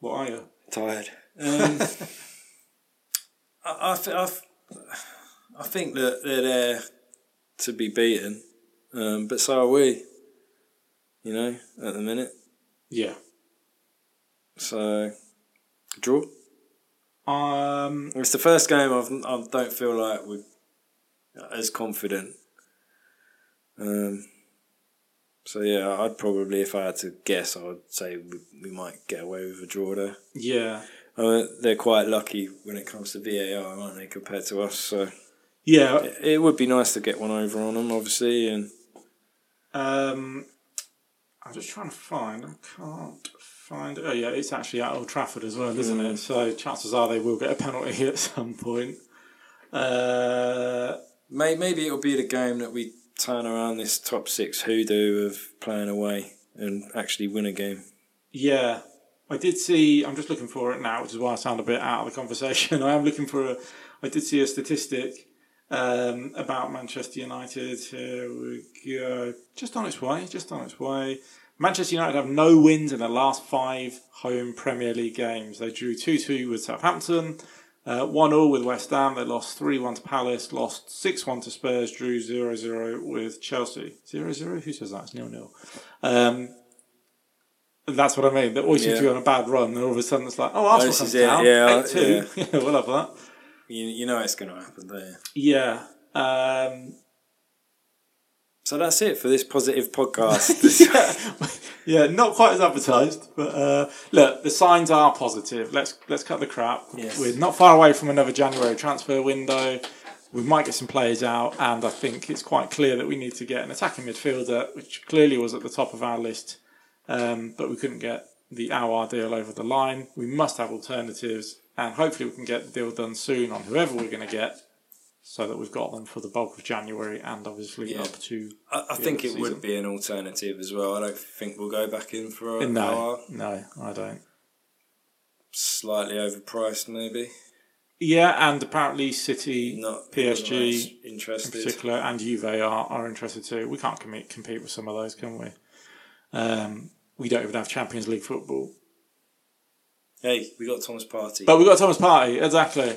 what are you? Tired. Um, <laughs> I, I, th- I, th- I think that they're there to be beaten, um, but so are we. You know, at the minute. Yeah. So, draw. Um. It's the first game I've, I don't feel like we're as confident. Um, so yeah, I'd probably, if I had to guess, I would say we, we might get away with a draw there. Yeah. Uh, they're quite lucky when it comes to VAR, aren't they, compared to us? So Yeah. it, it would be nice to get one over on them, obviously. And Um. I'm just trying to find. I can't find. Oh yeah, it's actually at Old Trafford as well, isn't it? So chances are they will get a penalty <laughs> at some point. Uh. may, maybe it'll be the game that we turn around this top six hoodoo of playing away and actually win a game. Yeah, I did see. I'm just looking for it now, which is why I sound a bit out of the conversation. <laughs> I am looking for a. I did see a statistic um, about Manchester United. Here we go. Just on its way. Just on its way. Manchester United have no wins in their last five home Premier League games. They drew 2 2 with Southampton, uh, 1 0 with West Ham. They lost 3 1 to Palace, lost 6 1 to Spurs, drew 0 0 with Chelsea. 0 0? Who says that? It's 0 0. Um, that's what I mean. They always seem to be Yeah. on a bad run, and all of a sudden it's like, oh, Arsenal comes down, yeah, two. <laughs> Yeah, we'll have that. You, you know it's going to happen, don't you? Yeah. Um, So that's it for this positive podcast. <laughs> <laughs> yeah, not quite as advertised, but uh, look, the signs are positive. Let's let's cut the crap. Yes. We're not far away from another January transfer window. We might get some players out, and I think it's quite clear that we need to get an attacking midfielder, which clearly was at the top of our list, um, but we couldn't get the Aouar deal over the line. We must have alternatives, and hopefully we can get the deal done soon on whoever we're going to get, so that we've got them for the bulk of January and obviously Yeah. up to. I, I think it would be an alternative as well. I don't think we'll go back in for a No, Aouar. no, I don't. Slightly overpriced, maybe. Yeah, and apparently City, Not PSG not in particular, and Juve are, are interested too. We can't compete, compete with some of those, can we? Um, we don't even have Champions League football. Hey, we got Thomas Partey. But we've got Thomas Partey, exactly.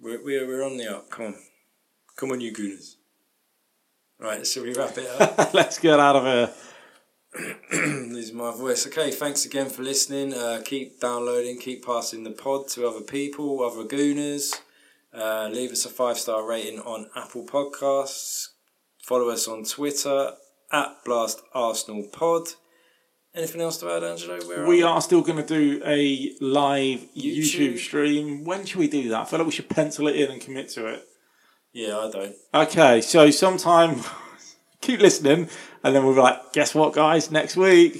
We're, we're, we're on the up. Come on. Come on, you gooners. Right, shall we wrap it up? <laughs> Let's get out of here. <clears throat> Losing my voice. Okay, thanks again for listening. Uh, keep downloading, keep passing the pod to other people, other gooners. Uh, leave us a five star rating on Apple Podcasts. Follow us on Twitter at Blast Arsenal Pod. Anything else to add, Angelo? Where We are still going to do a live YouTube. YouTube. stream. When should we do that? I feel like we should pencil it in and commit to it. Yeah, I don't. Okay, so sometime <laughs> keep listening, and then we'll be like, guess what, guys? Next week.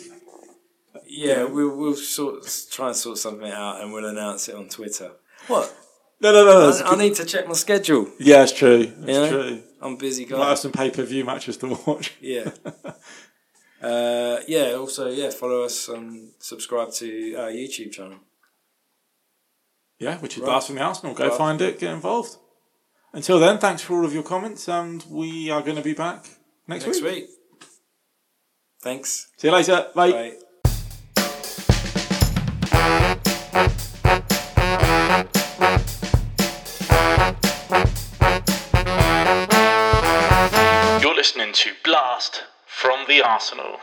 Yeah, we'll, we'll sort try and sort something out and we'll announce it on Twitter. What? No, no, no. I, I need to check my schedule. yeah, it's true. It's know? true. I'm busy Might guy. have some pay per view matches to <laughs> watch. Yeah. <laughs> uh, yeah. Also, yeah. Follow us and subscribe to our YouTube channel. Yeah, which is Right. Blast from the Arsenal. Go Right. find it, get involved. Until then, thanks for all of your comments, and we are going to be back next, Next week. week. Thanks. See you later. Bye. Bye. You're listening to Blast from the Arsenal.